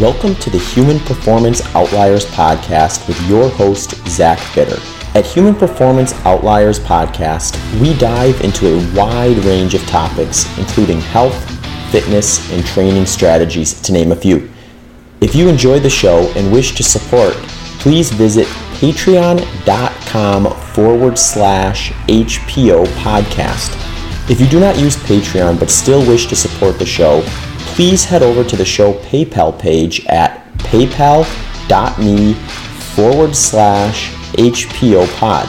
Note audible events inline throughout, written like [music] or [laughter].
Welcome to the Human Performance Outliers podcast with your host, Zach Bitter. At Human Performance Outliers podcast, we dive into a wide range of topics, including health, fitness, and training strategies, to name a few. If you enjoy the show and wish to support, please visit patreon.com forward slash HPO podcast. If you do not use Patreon but still wish to support the show, please head over to the show PayPal page at paypal.me forward slash HPO pod.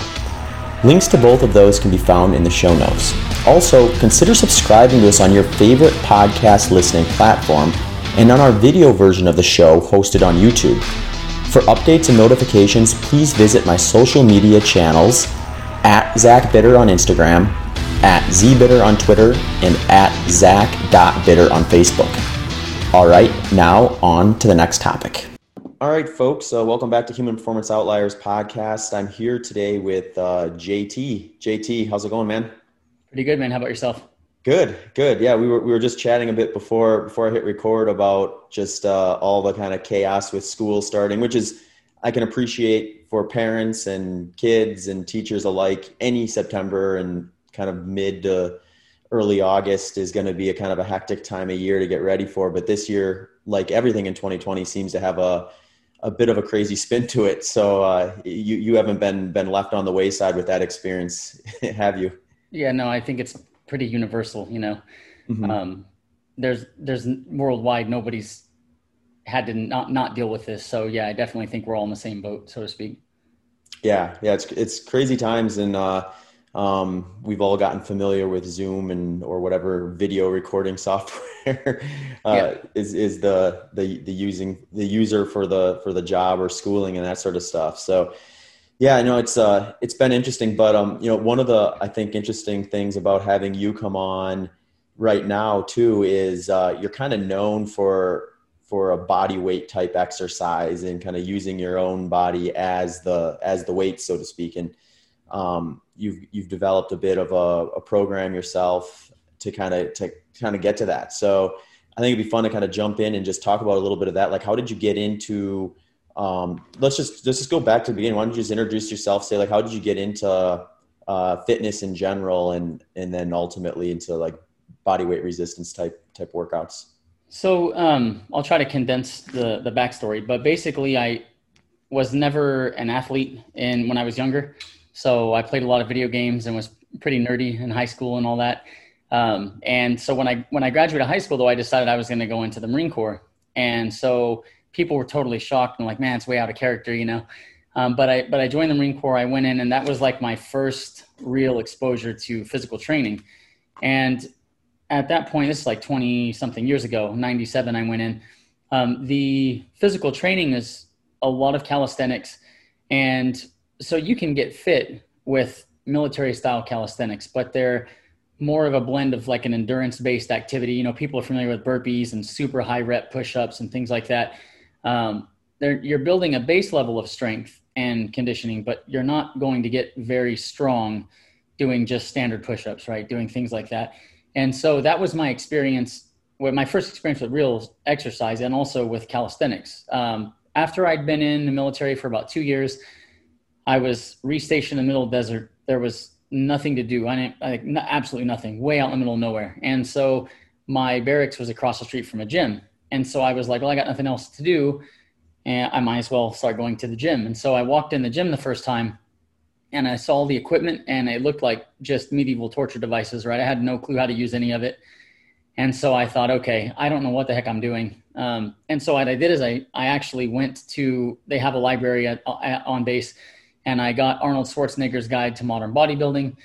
Links to both of those can be found in the show notes. Also, consider subscribing to us on your favorite podcast listening platform and on our video version of the show hosted on YouTube. For updates and notifications, please visit my social media channels at Zach Bitter on Instagram, at zbitter on Twitter, and at zach.bitter on Facebook. All right, now on to the next topic. All right, folks, uh, welcome back to Human Performance Outliers podcast. I'm here today with uh, JT. JT, how's it going, man? Pretty good, man. How about yourself? Good, good. Yeah, we were we were just chatting a bit before before I hit record about just uh, all the kind of chaos with school starting, which is I can appreciate for parents and kids and teachers alike. Any September and kind of mid to early August is going to be a kind of a hectic time of year to get ready for. But this year, like everything in 2020, seems to have a a bit of a crazy spin to it. So uh, you you haven't been been left on the wayside with that experience, [laughs] have you? Yeah, no, I think it's pretty universal. You know, mm-hmm. um, there's there's worldwide nobody's had to not not deal with this. So yeah, I definitely think we're all in the same boat, so to speak. Yeah, yeah, it's it's crazy times, and uh, um, we've all gotten familiar with Zoom and or whatever video recording [laughs] software uh, yeah. is is the the the using the user for the for the job or schooling and that sort of stuff. So yeah, I know it's uh it's been interesting, but um you know one of the I think interesting things about having you come on right now too is uh, you're kind of known for for a body weight type exercise and kind of using your own body as the as the weight so to speak and um, you've you've developed a bit of a, a program yourself to kind of to kind of get to that. So I think it'd be fun to kind of jump in and just talk about a little bit of that. Like, how did you get into? Um, let's just let's just go back to the beginning. Why don't you just introduce yourself? Say like, how did you get into uh, fitness in general, and and then ultimately into like body weight resistance type type workouts. So um, I'll try to condense the the backstory, but basically, I was never an athlete in when I was younger. So I played a lot of video games and was pretty nerdy in high school and all that. Um, and so when I when I graduated high school, though, I decided I was going to go into the Marine Corps. And so people were totally shocked and like, man, it's way out of character, you know. Um, but I but I joined the Marine Corps. I went in, and that was like my first real exposure to physical training. And at that point, this is like twenty something years ago, ninety seven. I went in. Um, the physical training is a lot of calisthenics, and so you can get fit with military style calisthenics, but they're more of a blend of like an endurance based activity. You know, people are familiar with burpees and super high rep push ups and things like that. Um, you're building a base level of strength and conditioning, but you're not going to get very strong doing just standard push ups, right? Doing things like that. And so that was my experience with my first experience with real exercise and also with calisthenics. Um, after I'd been in the military for about two years, I was restationed in the middle of the desert. There was nothing to do. I didn't, like, absolutely nothing, way out in the middle of nowhere. And so my barracks was across the street from a gym. And so I was like, well, I got nothing else to do. And I might as well start going to the gym. And so I walked in the gym the first time and I saw the equipment and it looked like just medieval torture devices, right? I had no clue how to use any of it. And so I thought, okay, I don't know what the heck I'm doing. Um, and so what I did is I, I actually went to, they have a library at, at, on base and I got Arnold Schwarzenegger's Guide to Modern Bodybuilding,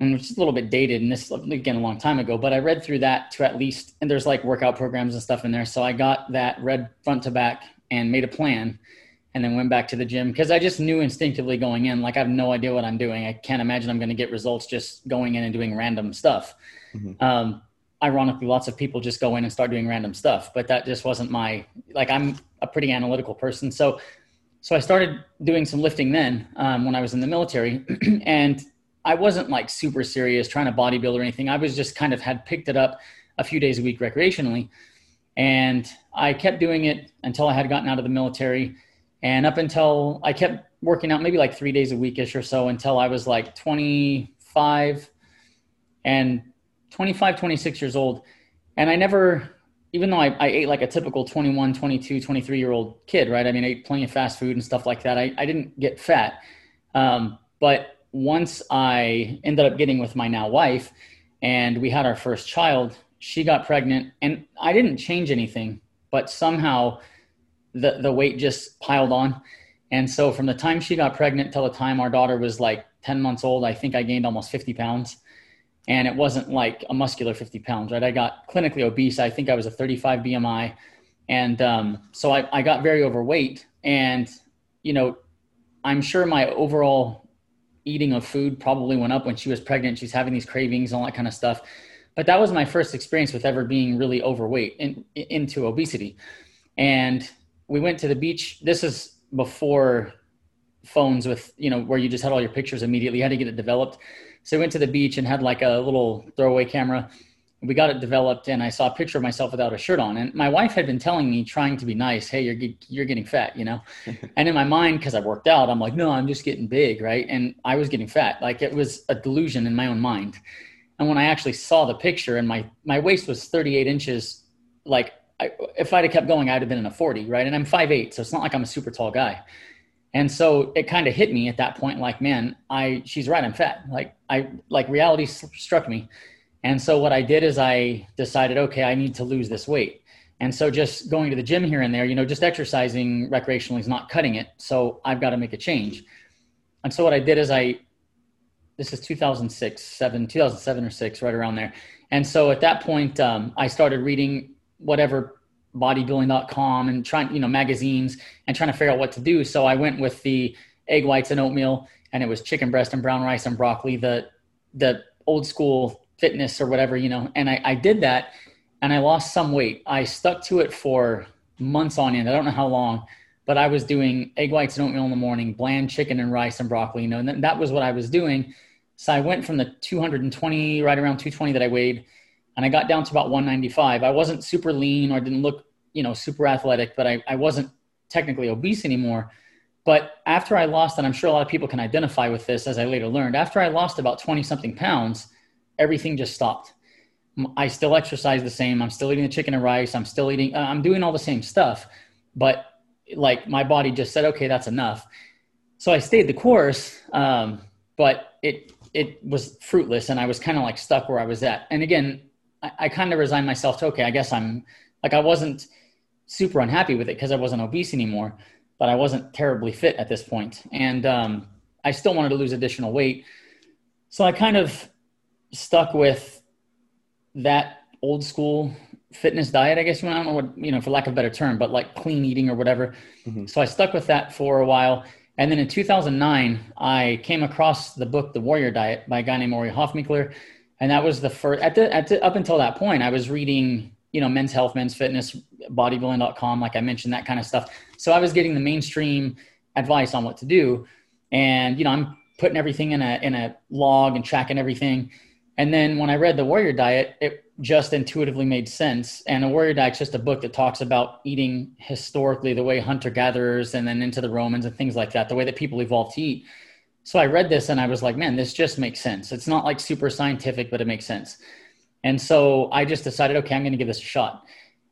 and which is a little bit dated, and this again a long time ago. But I read through that to at least, and there's like workout programs and stuff in there. So I got that read front to back and made a plan, and then went back to the gym because I just knew instinctively going in, like I have no idea what I'm doing. I can't imagine I'm going to get results just going in and doing random stuff. Mm-hmm. Um, ironically, lots of people just go in and start doing random stuff, but that just wasn't my like. I'm a pretty analytical person, so so I started doing some lifting then um, when I was in the military, [clears throat] and I wasn't like super serious trying to bodybuild or anything. I was just kind of had picked it up a few days a week recreationally, and I kept doing it until I had gotten out of the military. And up until I kept working out maybe like three days a weekish or so until I was like 25 and 25, 26 years old. And I never, even though I, I ate like a typical 21, 22, 23 year old kid, right? I mean, I ate plenty of fast food and stuff like that. I, I didn't get fat. Um, but once I ended up getting with my now wife and we had our first child, she got pregnant and I didn't change anything, but somehow the, the weight just piled on. And so from the time she got pregnant till the time our daughter was like 10 months old, I think I gained almost 50 pounds. And it wasn't like a muscular 50 pounds, right? I got clinically obese. I think I was a 35 BMI. And um, so I, I got very overweight. And, you know, I'm sure my overall eating of food probably went up when she was pregnant. She's having these cravings, all that kind of stuff. But that was my first experience with ever being really overweight in, into obesity. And we went to the beach. This is before phones with, you know, where you just had all your pictures immediately. You had to get it developed. So we went to the beach and had like a little throwaway camera we got it developed and I saw a picture of myself without a shirt on. And my wife had been telling me, trying to be nice, hey, you're, you're getting fat, you know? [laughs] and in my mind, because I worked out, I'm like, no, I'm just getting big, right? And I was getting fat. Like it was a delusion in my own mind. And when I actually saw the picture and my, my waist was 38 inches, like I, if I'd have kept going, I'd have been in a 40, right? And I'm 5'8", so it's not like I'm a super tall guy. And so it kind of hit me at that point, like, man, I, she's right, I'm fat. Like I, like reality struck me and so what I did is I decided, okay, I need to lose this weight. And so just going to the gym here and there, you know, just exercising recreationally is not cutting it. So I've got to make a change. And so what I did is I, this is 2006, seven, 2007 or six, right around there. And so at that point, um, I started reading whatever bodybuilding.com and trying, you know, magazines and trying to figure out what to do. So I went with the egg whites and oatmeal and it was chicken breast and brown rice and broccoli, the, the old school fitness or whatever, you know, and I, I did that and I lost some weight. I stuck to it for months on end. I don't know how long, but I was doing egg whites and oatmeal in the morning, bland chicken and rice and broccoli, you know, and that was what I was doing. So I went from the 220, right around 220 that I weighed, and I got down to about 195. I wasn't super lean or didn't look, you know, super athletic, but I, I wasn't technically obese anymore. But after I lost, and I'm sure a lot of people can identify with this as I later learned, after I lost about 20 something pounds, everything just stopped. I still exercise the same. I'm still eating the chicken and rice. I'm still eating, uh, I'm doing all the same stuff. But like my body just said, okay, that's enough. So I stayed the course, um, but it, it was fruitless and I was kind of like stuck where I was at. And again, I, I kind of resigned myself to, okay, I guess I'm like, I wasn't super unhappy with it because I wasn't obese anymore, but I wasn't terribly fit at this. And um, I still wanted to lose additional weight. So I kind of stuck with that old school fitness diet, I guess you want, I don't know what, you know, for lack of a better term, but like clean eating or whatever. Mm-hmm. So I stuck with that for a while. And then in 2009, I came across the book, The Warrior Diet by a guy named Ori Hofmekler. And that was the first, at the, at the, up until that point, I was reading, you know, men's health, men's fitness, bodybuilding.com, like I mentioned, that kind of stuff. So I was getting the mainstream advice on what to do. And, you know, I'm putting everything in a, in a log and tracking everything. And then when I read the Warrior Diet, it just intuitively made sense. And the Warrior Diet is just a book that talks about eating historically, the way hunter gatherers and then into the Romans and things like that, the way that people evolved to eat. So I read this and I was like, man, this just makes sense. It's not like super scientific, but it makes sense. And so I just decided, okay, I'm going to give this a shot.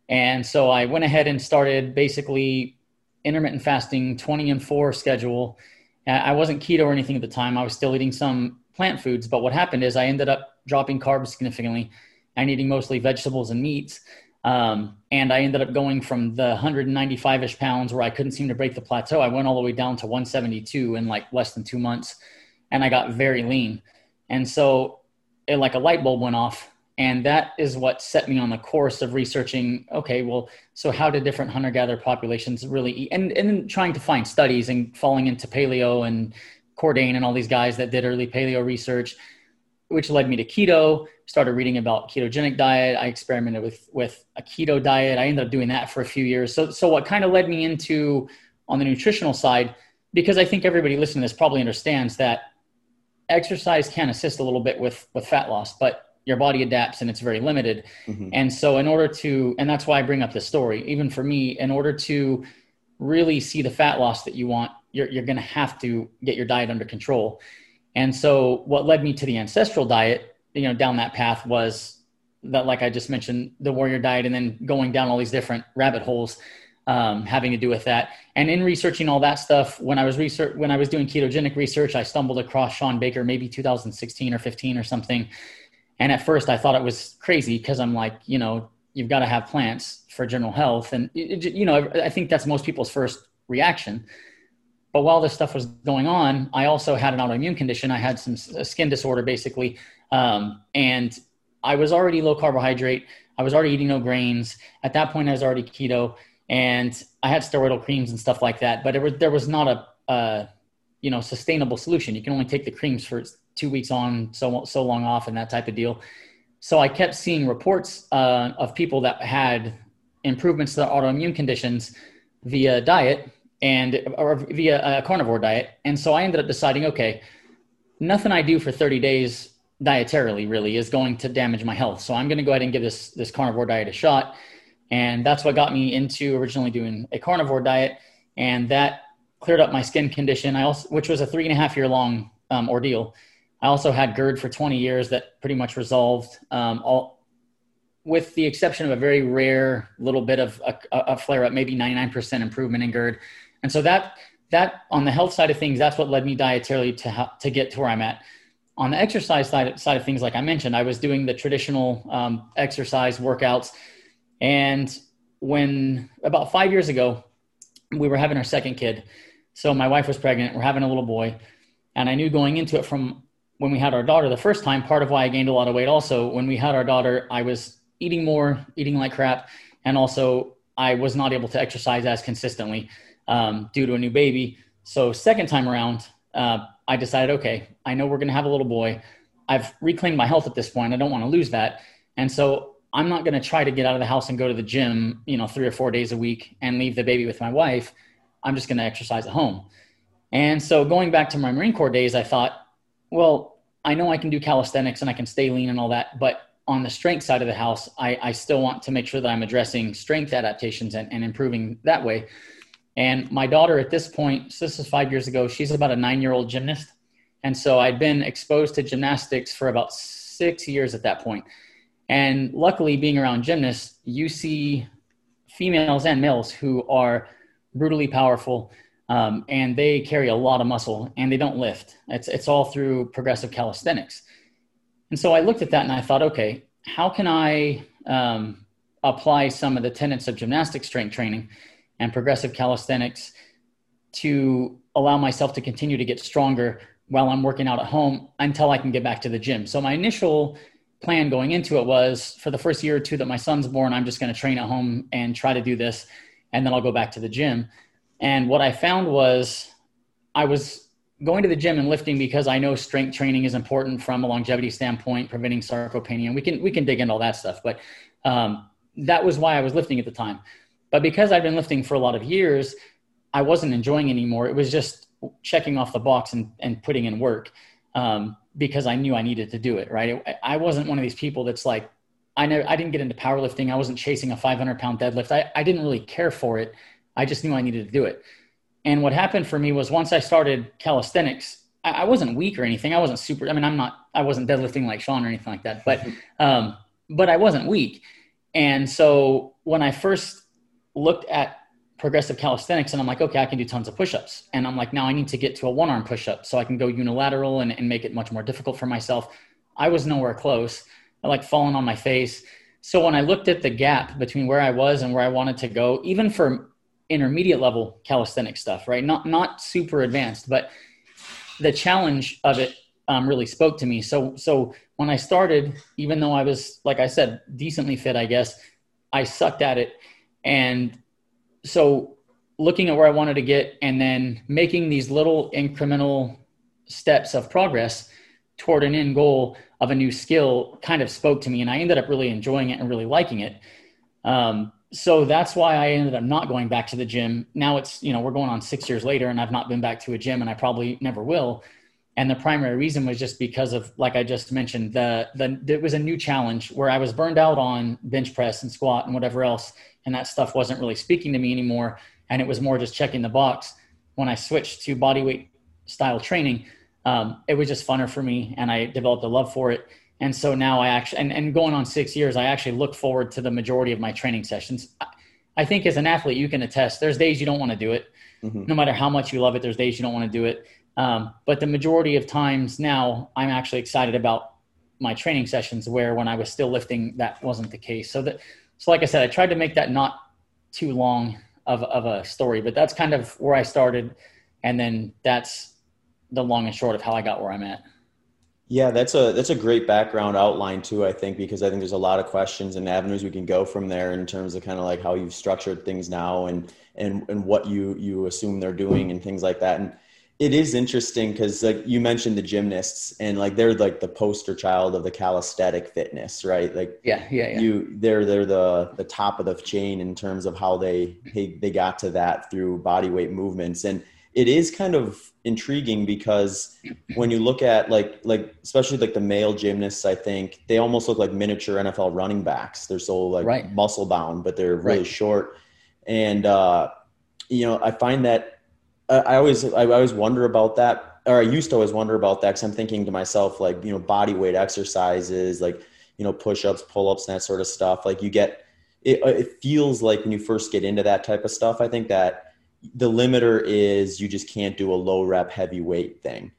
And so I went ahead and started basically intermittent fasting, 20 and 4 schedule. I wasn't keto or anything at the time. I was still eating some plant foods. But what happened is I ended up dropping carbs significantly and eating mostly vegetables and meats. Um, and I ended up going from the 195 ish pounds where I couldn't seem to break the plateau. I went all the way down to 172 in like less than two months. And I got very lean. And so it, like a light bulb went off. And that is what set me on the course of researching okay, well, so how did different hunter gatherer populations really eat? And, and trying to find studies and falling into paleo and Cordain and all these guys that did early paleo research, which led me to keto. Started reading about ketogenic diet. I experimented with with a keto diet. I ended up doing that for a few years. So so what kind of led me into on the nutritional side, because I think everybody listening to this probably understands that exercise can assist a little bit with with fat loss, but your body adapts and it's very limited. Mm-hmm. And so, in order to, and that's why I bring up this story, even for me, in order to really see the fat loss that you want, you're, you're going to have to get your diet under control. And so, what led me to the ancestral diet, you know, down that path was that, like I just mentioned, the warrior diet, and then going down all these different rabbit holes um, having to do with that. And in researching all that stuff, when I was research when I was doing ketogenic research, I stumbled across Shawn Baker, maybe 2016 or 15 or something. And at first, I thought it was crazy because I'm like, you know, you've got to have plants for general health, and it, you know, I think that's most people's first reaction. But while this stuff was going on, I also had an autoimmune condition. I had some skin disorder, basically, um, and I was already low carbohydrate. I was already eating no grains. At that point, I was already keto and I had steroidal creams and stuff like that, but was, there was not a, you know, sustainable solution. You can only take the creams for two weeks on, so, so long off and that type of deal. So I kept seeing reports uh, of people that had improvements to their autoimmune conditions via diet and or via a carnivore diet. And so I ended up deciding, okay, nothing I do for 30 days dietarily really is going to damage my health. So I'm going to go ahead and give this this carnivore diet a shot and that's what got me into originally doing a carnivore diet. And that cleared up my skin condition. I also, which was a three and a half year long um, ordeal. I also had GERD for 20 years that pretty much resolved um, all, with the exception of a very rare little bit of a, a flare up, maybe 99% improvement in GERD. And so that, that on the health side of things, that's what led me dietarily to, ha- to get to where I'm at. On the exercise side, side of things, like I mentioned, I was doing the traditional um, exercise workouts and when about five years ago, we were having our second kid. So my wife was pregnant. We're having a little boy. And I knew going into it from when we had our daughter the first time, part of why I gained a lot of weight also, when we had our daughter, I was eating more, eating like crap. And also, I was not able to exercise as consistently um, due to a new baby. So, second time around, uh, I decided, okay, I know we're going to have a little boy. I've reclaimed my health at this point. I don't want to lose that. And so I'm not going to try to get out of the house and go to the gym, you know, three or four days a week and leave the baby with my wife. I'm just going to exercise at home. And so going back to my Marine Corps days, I thought, well, I know I can do calisthenics and I can stay lean and all that, but on the strength side of the house, I, I still want to make sure that I'm addressing strength adaptations and, and improving that way. And my daughter at this point, so this is five years ago, she's about a nine year old gymnast. And so I'd been exposed to gymnastics for about six years at that point. And luckily, being around gymnasts, you see females and males who are brutally powerful um, and they carry a lot of muscle and they don't lift. It's, it's all through progressive calisthenics. And so I looked at that and I thought, okay, how can I um, apply some of the tenets of gymnastic strength training and progressive calisthenics to allow myself to continue to get stronger while I'm working out at home until I can get back to the gym? So my initial plan going into it was for the first year or two that my son's born, I'm just going to train at home and try to do this, and then I'll go back to the gym. And what I found was I was going to the gym and lifting because I know strength training is important from a longevity standpoint, preventing sarcopenia. And we can we can dig into all that stuff, but um, that was why I was lifting at the time. But because I've been lifting for a lot of years, I wasn't enjoying anymore. It was just checking off the box and, and putting in work. Um, because I knew I needed to do it. Right. I wasn't one of these people that's like, I know I didn't get into powerlifting. I wasn't chasing a 500 pound deadlift. I, I didn't really care for it. I just knew I needed to do it. And what happened for me was once I started calisthenics, I, I wasn't weak or anything. I wasn't super. I mean, I'm not. I wasn't deadlifting like Shawn or anything like that. But [laughs] um, but I wasn't weak. And so when I first looked at progressive calisthenics and I'm like, okay, I can do tons of push-ups. And I'm like, now I need to get to a one arm push-up so I can go unilateral and, and make it much more difficult for myself. I was nowhere close. I like falling on my face. So when I looked at the gap between where I was and where I wanted to go, even for intermediate level calisthenic stuff, right? Not not super advanced, but the challenge of it um, really spoke to me. So so when I started, even though I was like I said decently fit, I guess I sucked at it, and so looking at where I wanted to get and then making these little incremental steps of progress toward an end goal of a new skill kind of spoke to me and I ended up really enjoying it and really liking it. Um, so that's why I ended up not going back to the gym. Now it's, you know, we're going on six years later and I've not been back to a gym and I probably never will. And the primary reason was just because of, like I just mentioned, the the it was a new challenge where I was burned out on bench press and squat and whatever else, and that stuff wasn't really speaking to me anymore. And it was more just checking the box. When I switched to body weight style training, um, it was just funner for me, and I developed a love for it. And so now I actually, and, and going on six years, I actually look forward to the majority of my training sessions. I think as an athlete, you can attest. There's days you don't want to do it, mm-hmm. no matter how much you love it. There's days you don't want to do it. Um, but the majority of times now, I'm actually excited about my training sessions. Where when I was still lifting, that wasn't the case. So that, so like I said, I tried to make that not too long of of a story, but that's kind of where I started, and then that's the long and short of how I got where I'm at. Yeah, that's a that's a great background outline too. I think because I think there's a lot of questions and avenues we can go from there in terms of kind of like how you've structured things now and and and what you you assume they're doing and things like that. And it is interesting because like you mentioned the gymnasts and like they're like the poster child of the calisthenic fitness, right? Like yeah, yeah, yeah. You they're they're the the top of the chain in terms of how they they, they got to that through body weight movements and it is kind of intriguing because when you look at like like especially like the male gymnasts i think they almost look like miniature nfl running backs they're so like right. muscle bound but they're really right. short and uh you know i find that i always i always wonder about that or i used to always wonder about that because i'm thinking to myself like you know body weight exercises like you know push-ups pull-ups and that sort of stuff like you get it, it feels like when you first get into that type of stuff i think that the limiter is you just can't do a low rep heavy weight thing.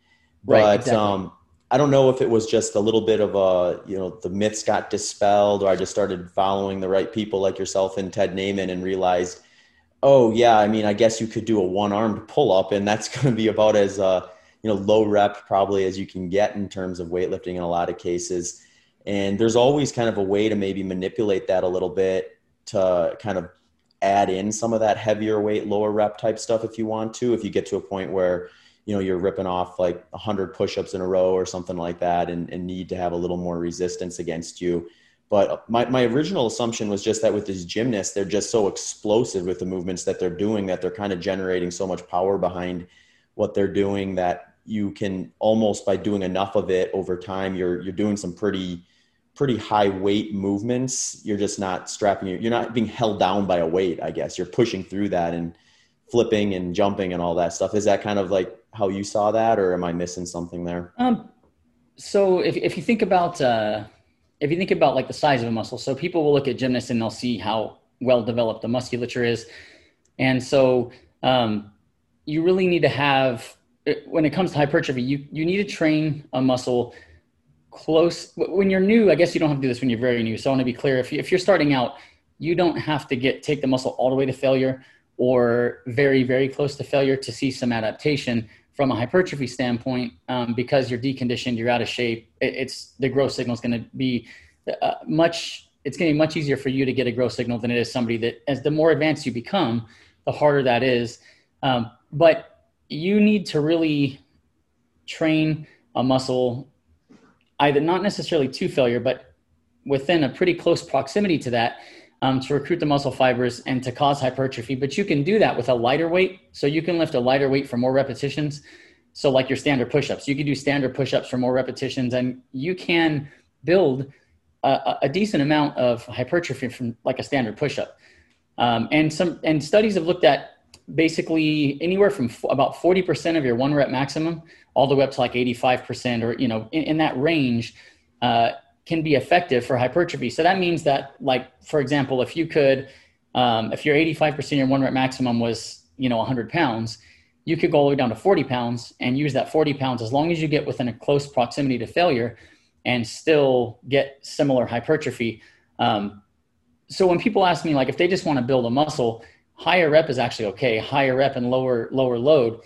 Right, but exactly. um, I don't know if it was just a little bit of a, you know, the myths got dispelled or I just started following the right people like yourself and Ted Naiman and realized, oh yeah, I mean, I guess you could do a one armed pull up and that's [laughs] going to be about as, uh, you know, low rep probably as you can get in terms of weightlifting in a lot of cases. And there's always kind of a way to maybe manipulate that a little bit to kind of add in some of that heavier weight, lower rep type stuff if you want to. If you get to a point where you know you're ripping off like 100 push-ups in a row or something like that, and, and need to have a little more resistance against you. But my, my original assumption was just that with these gymnasts, they're just so explosive with the movements that they're doing that they're kind of generating so much power behind what they're doing that you can almost by doing enough of it over time, you're you're doing some pretty pretty high weight movements. You're just not strapping you. You're not being held down by a weight. I guess you're pushing through that and flipping and jumping and all that stuff. Is that kind of like how you saw that, or am I missing something there? Um, so if if you think about uh, if you think about like the size of a muscle, so people will look at gymnasts and they'll see how well developed the musculature is, and so um, you really need to have when it comes to hypertrophy, you you need to train a muscle close when you're new i guess you don't have to do this when you're very new. So i want to be clear if, you, if you're starting out you don't have to get take the muscle all the way to failure or very very close to failure to see some adaptation from a hypertrophy standpoint um, because you're deconditioned you're out of shape it, it's the growth signal is going to be uh, much it's going to be much easier for you to get a growth signal than it is somebody that as the more advanced you become the harder that is. Um, but you need to really train a muscle either not necessarily to failure, but within a pretty close proximity to that um, to recruit the muscle fibers and to cause hypertrophy. But you can do that with a lighter weight. So you can lift a lighter weight for more repetitions. So, like your standard push ups, you can do standard push ups for more repetitions, and you can build a, a decent amount of hypertrophy from like a standard push up. Um, and some and studies have looked at basically anywhere from f- about 40% of your one rep maximum all the way up to like 85% or, you know, in, in that range uh, can be effective for hypertrophy. So that means that like, for example, if you could, um, if your 85% your one rep maximum was, you know, 100 pounds, you could go all the way down to 40 pounds and use that 40 pounds as long as you get within a close proximity to failure and still get similar hypertrophy. Um, so when people ask me like if they just want to build a muscle, higher rep is actually okay, higher rep and lower lower load,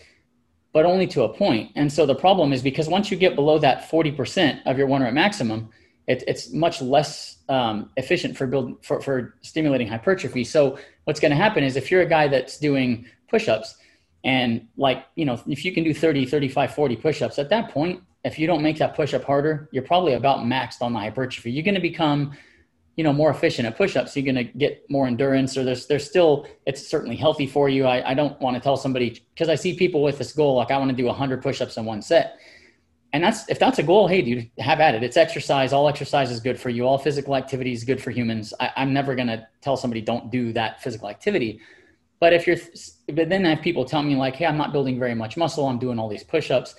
but only to a point. And so the problem is because once you get below that 40% of your one rep maximum, it, it's much less um, efficient for build for, for stimulating hypertrophy. So what's going to happen is if you're a guy that's doing push-ups and like, you know, if you can do 30, 35, 40 push-ups at that point, if you don't make that push-up harder, you're probably about maxed on the hypertrophy. You're going to become you know more efficient at push-ups you're going to get more endurance or there's there's still it's certainly healthy for you i, I don't want to tell somebody because i see people with this goal like i want to do 100 push-ups in one set And that's if that's a goal, hey, dude, have at it. It's exercise. All exercise is good for you. All physical activity is good for humans. I, I'm never gonna tell somebody don't do that physical activity. But if you're, but then I have people tell me like, hey, I'm not building very much muscle. I'm doing all these push-ups.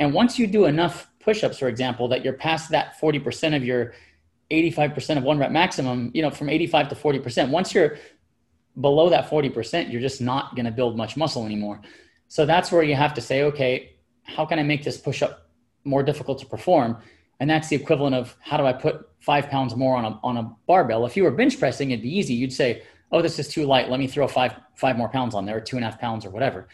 And once you do enough push-ups, for example, that you're past that 40% of your 85% of one rep maximum, you know, from 85 to 40%. Once you're below that 40%, you're just not going to build much muscle anymore. So that's where you have to say, okay, how can I make this push up more difficult to perform? And that's the equivalent of how do I put five pounds more on a, on a barbell? If you were bench pressing, it'd be easy. You'd say, oh, this is too light. Let me throw five, five more pounds on there, or two and a half pounds, or whatever.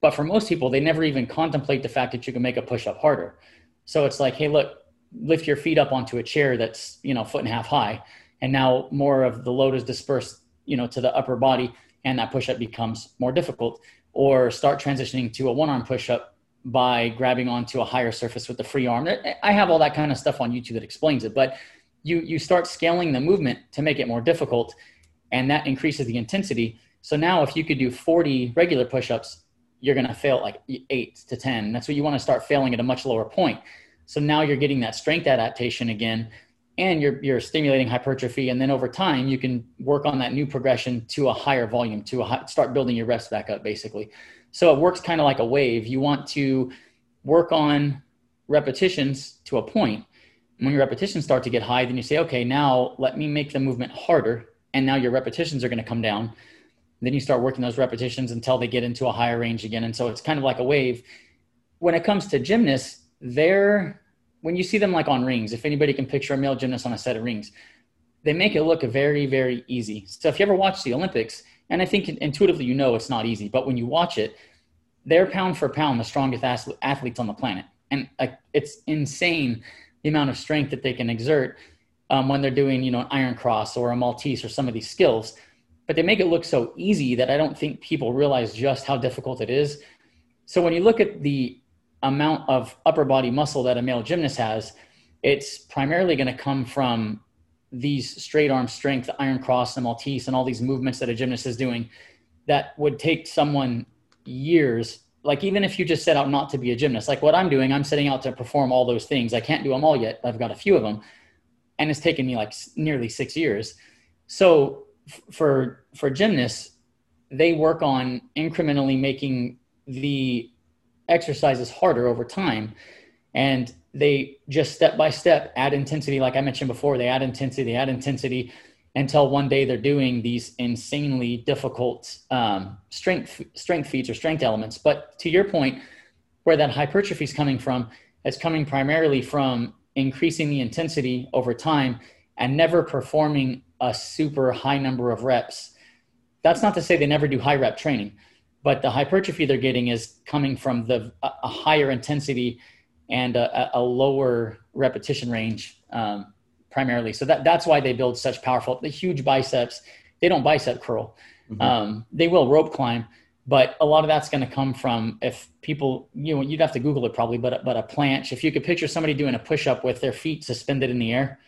But for most people, they never even contemplate the fact that you can make a push up harder. So it's like, hey, look, lift your feet up onto a chair that's you know foot and a half high and now more of the load is dispersed you know to the upper body and that push up becomes more difficult. Or start transitioning to a one arm push up by grabbing onto a higher surface with the free arm. I have all that kind of stuff on youtube that explains it but you you start scaling the movement to make it more difficult and that increases the intensity. So now if you could do 40 regular push-ups you're going to fail like 8 to 10 that's what you want to start failing at a much lower point so now you're getting that strength adaptation again, and you're you're stimulating hypertrophy, and then over time you can work on that new progression to a higher volume, to high, start building your reps back up, basically. So it works kind of like a wave. You want to work on repetitions to a point. When your repetitions start to get high, then you say, okay, now let me make the movement harder, and now your repetitions are going to come down. then you start working those repetitions until they get into a higher range again, and so it's kind of like a wave. When it comes to gymnasts, they're when you see them like on rings, if anybody can picture a male gymnast on a set of rings, they make it look very, very easy. So if you ever watch the Olympics, and I think intuitively you know it's not easy, but when you watch it, they're pound for pound the strongest athletes on the planet, and it's insane the amount of strength that they can exert um, when they're doing you know an iron cross or a Maltese or some of these skills. But they make it look so easy that I don't think people realize just how difficult it is. So when you look at the amount of upper body muscle that a male gymnast has, it's primarily going to come from these straight arm strength, iron cross, and Maltese, and all these movements that a gymnast is doing that would take someone years. Like, even if you just set out not to be a gymnast, like what I'm doing, I'm setting out to perform all those things. I can't do them all yet. I've got a few of them. And it's taken me like nearly six years. So, for for gymnasts, they work on incrementally making the exercises harder over time. And they just step by step add intensity. Like i mentioned before they add intensity they add intensity until one day they're doing these insanely difficult um, strength strength feats or strength elements. But to your point where that hypertrophy is coming from it's coming primarily from increasing the intensity over time and never performing a super high number of reps. That's not to say they never do high rep training but the hypertrophy they're getting is coming from the a higher intensity and a, a lower repetition range um, primarily. So that that's why they build such powerful, the huge biceps. They don't bicep curl. Mm-hmm. Um, they will rope climb, but a lot of that's going to come from if people you know you'd have to Google it probably, but but a planche. If you could picture somebody doing a push up with their feet suspended in the air,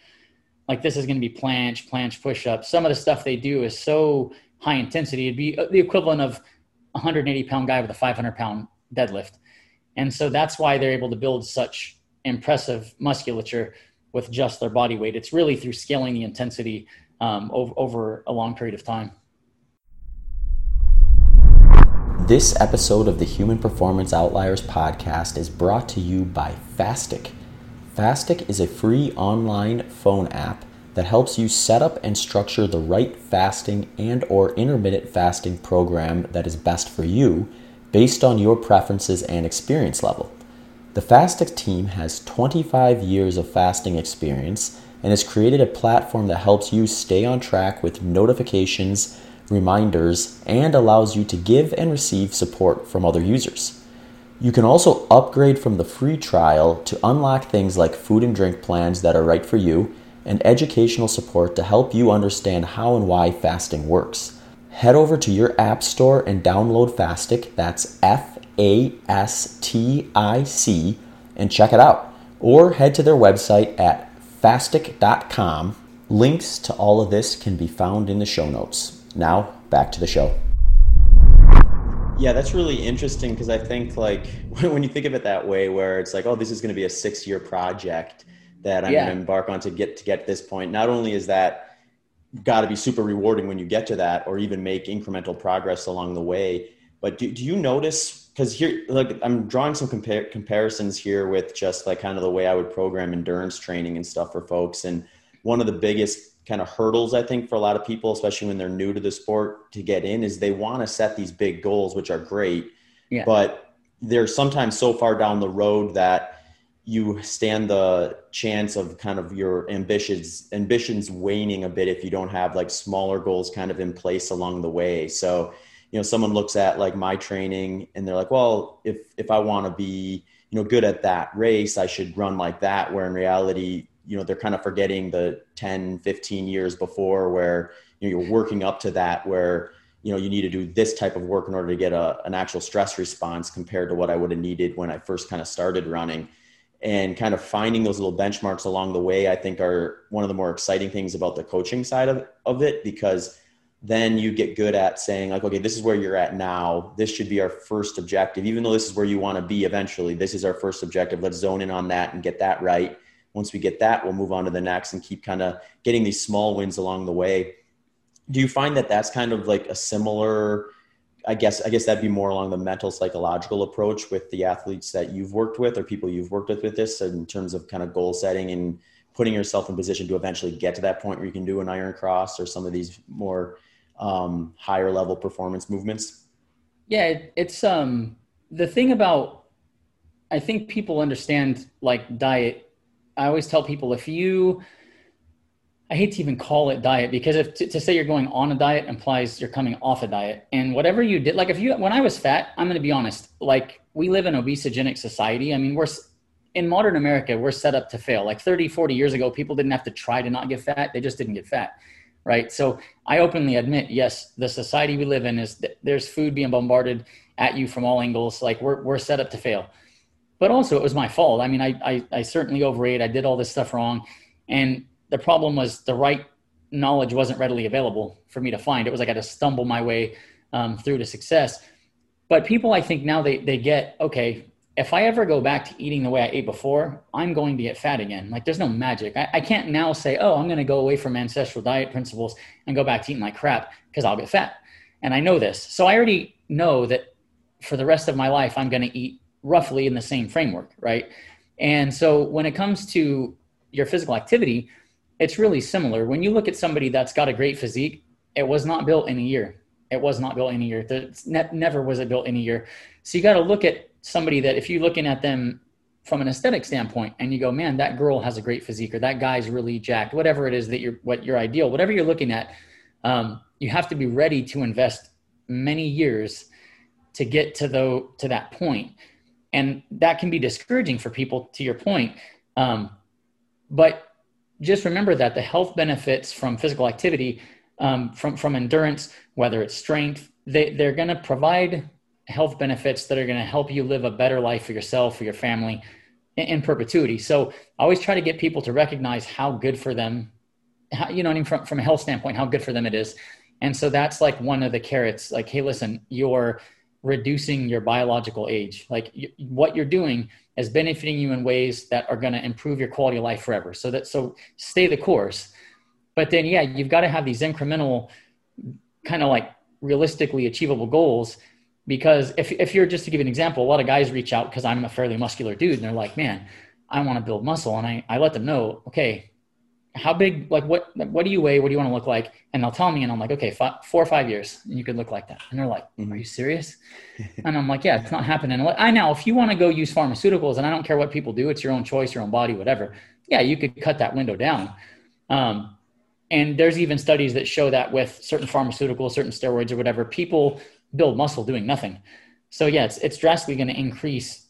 like this is going to be planche, planche push up. Some of the stuff they do is so high intensity. It'd be uh, the equivalent of 180 pound guy with a 500 pound deadlift. And so that's why they're able to build such impressive musculature with just their body weight. It's really through scaling the intensity um, over, over a long period of time. This episode of the Human Performance Outliers podcast is brought to you by Fastic. Fastic is a free online phone app that helps you set up and structure the right fasting and or intermittent fasting program that is best for you based on your preferences and experience level. The Fastic team has 25 years of fasting experience and has created a platform that helps you stay on track with notifications, reminders, and allows you to give and receive support from other users. You can also upgrade from the free trial to unlock things like food and drink plans that are right for you and educational support to help you understand how and why fasting works. Head over to your app store and download Fastic, that's F A S T I C, and check it out. Or head to their website at fastic.com. Links to all of this can be found in the show notes. Now, back to the show. Yeah, that's really interesting because I think like [laughs] when you think of it that way, where it's like, oh, this is going to be a six-year project that I'm yeah. going to embark on to get to get this point. Not only is that got to be super rewarding when you get to that, or even make incremental progress along the way. But do, do you notice? Because here, like, I'm drawing some compar- comparisons here with just like kind of the way I would program endurance training and stuff for folks. And one of the biggest kind of hurdles I think for a lot of people, especially when they're new to the sport to get in, is they want to set these big goals, which are great, yeah. but they're sometimes so far down the road that you stand the chance of kind of your ambitions ambitions waning a bit if you don't have like smaller goals kind of in place along the way. So, you know, someone looks at like my training and they're like, well, if if I want to be you know good at that race, I should run like that. Where in reality, you know they're kind of forgetting the 10 15 years before where you know you're working up to that where you know you need to do this type of work in order to get a, an actual stress response compared to what i would have needed when i first kind of started running and kind of finding those little benchmarks along the way i think are one of the more exciting things about the coaching side of, of it because then you get good at saying like okay this is where you're at now this should be our first objective even though this is where you want to be eventually this is our first objective let's zone in on that and get that right once we get that, we'll move on to the next and keep kind of getting these small wins along the way. Do you find that that's kind of like a similar? I guess I guess that'd be more along the mental psychological approach with the athletes that you've worked with or people you've worked with with this in terms of kind of goal setting and putting yourself in position to eventually get to that point where you can do an iron cross or some of these more um, higher level performance movements. Yeah, it's um the thing about I think people understand like diet I always tell people if you, I hate to even call it diet because if to, to, say you're going on a diet implies you're coming off a diet. And whatever you did, like if you, when I was fat, I'm going to be honest, like we live in obesogenic society. I mean, we're in modern America, we're set up to fail. Like 30, 40 years ago, people didn't have to try to not get fat. They just didn't get fat. Right. So I openly admit, yes, the society we live in is there's food being bombarded at you from all angles. Like we're, we're set up to fail but also it was my fault. I mean, I, I, I certainly overate. I did all this stuff wrong. And the problem was the right knowledge wasn't readily available for me to find. It was like I had to stumble my way um, through to success. But people, I think now they, they get, okay, if I ever go back to eating the way I ate before, I'm going to get fat again. Like there's no magic. I, I can't now say, oh, I'm going to go away from ancestral diet principles and go back to eating like crap because I'll get fat. And I know this. So I already know that for the rest of my life, I'm going to eat roughly in the same framework, right? And so when it comes to your physical activity, it's really similar. When you look at somebody that's got a great physique, it was not built in a year. It was not built in a year. Ne- never was it built in a year. So you got to look at somebody that if you're looking at them from an aesthetic standpoint and you go, man, that girl has a great physique or that guy's really jacked, whatever it is that you're, what your ideal, whatever you're looking at, um, you have to be ready to invest many years to get to the, to that point and that can be discouraging for people to your point um, but just remember that the health benefits from physical activity um, from from endurance whether it's strength they, they're going to provide health benefits that are going to help you live a better life for yourself for your family in, in, perpetuity. So i always try to get people to recognize how good for them how, you know I mean, from, from a health standpoint how good for them it is. And so that's like one of the carrots. Like hey listen you're reducing your biological age. Like what you're doing is benefiting you in ways that are going to improve your quality of life forever. So that so stay the course. But then yeah, you've got to have these incremental kind of like realistically achievable goals because if if you're just to give an example, a lot of guys reach out because I'm a fairly muscular dude and they're like, "Man, I want to build muscle." And I I let them know, "Okay, how big like what what do you weigh? What do you want to look like? And they'll tell me and i'm like okay five, four or five years and you could look like that. And they're like mm-hmm. are you serious? [laughs] And i'm like yeah it's not happening. I know if you want to go use pharmaceuticals and i don't care what people do it's your own choice your own body whatever yeah you could cut that window down. Um, and there's even studies that show that with certain pharmaceuticals certain steroids or whatever people build muscle doing nothing. So yeah it's, it's drastically going to increase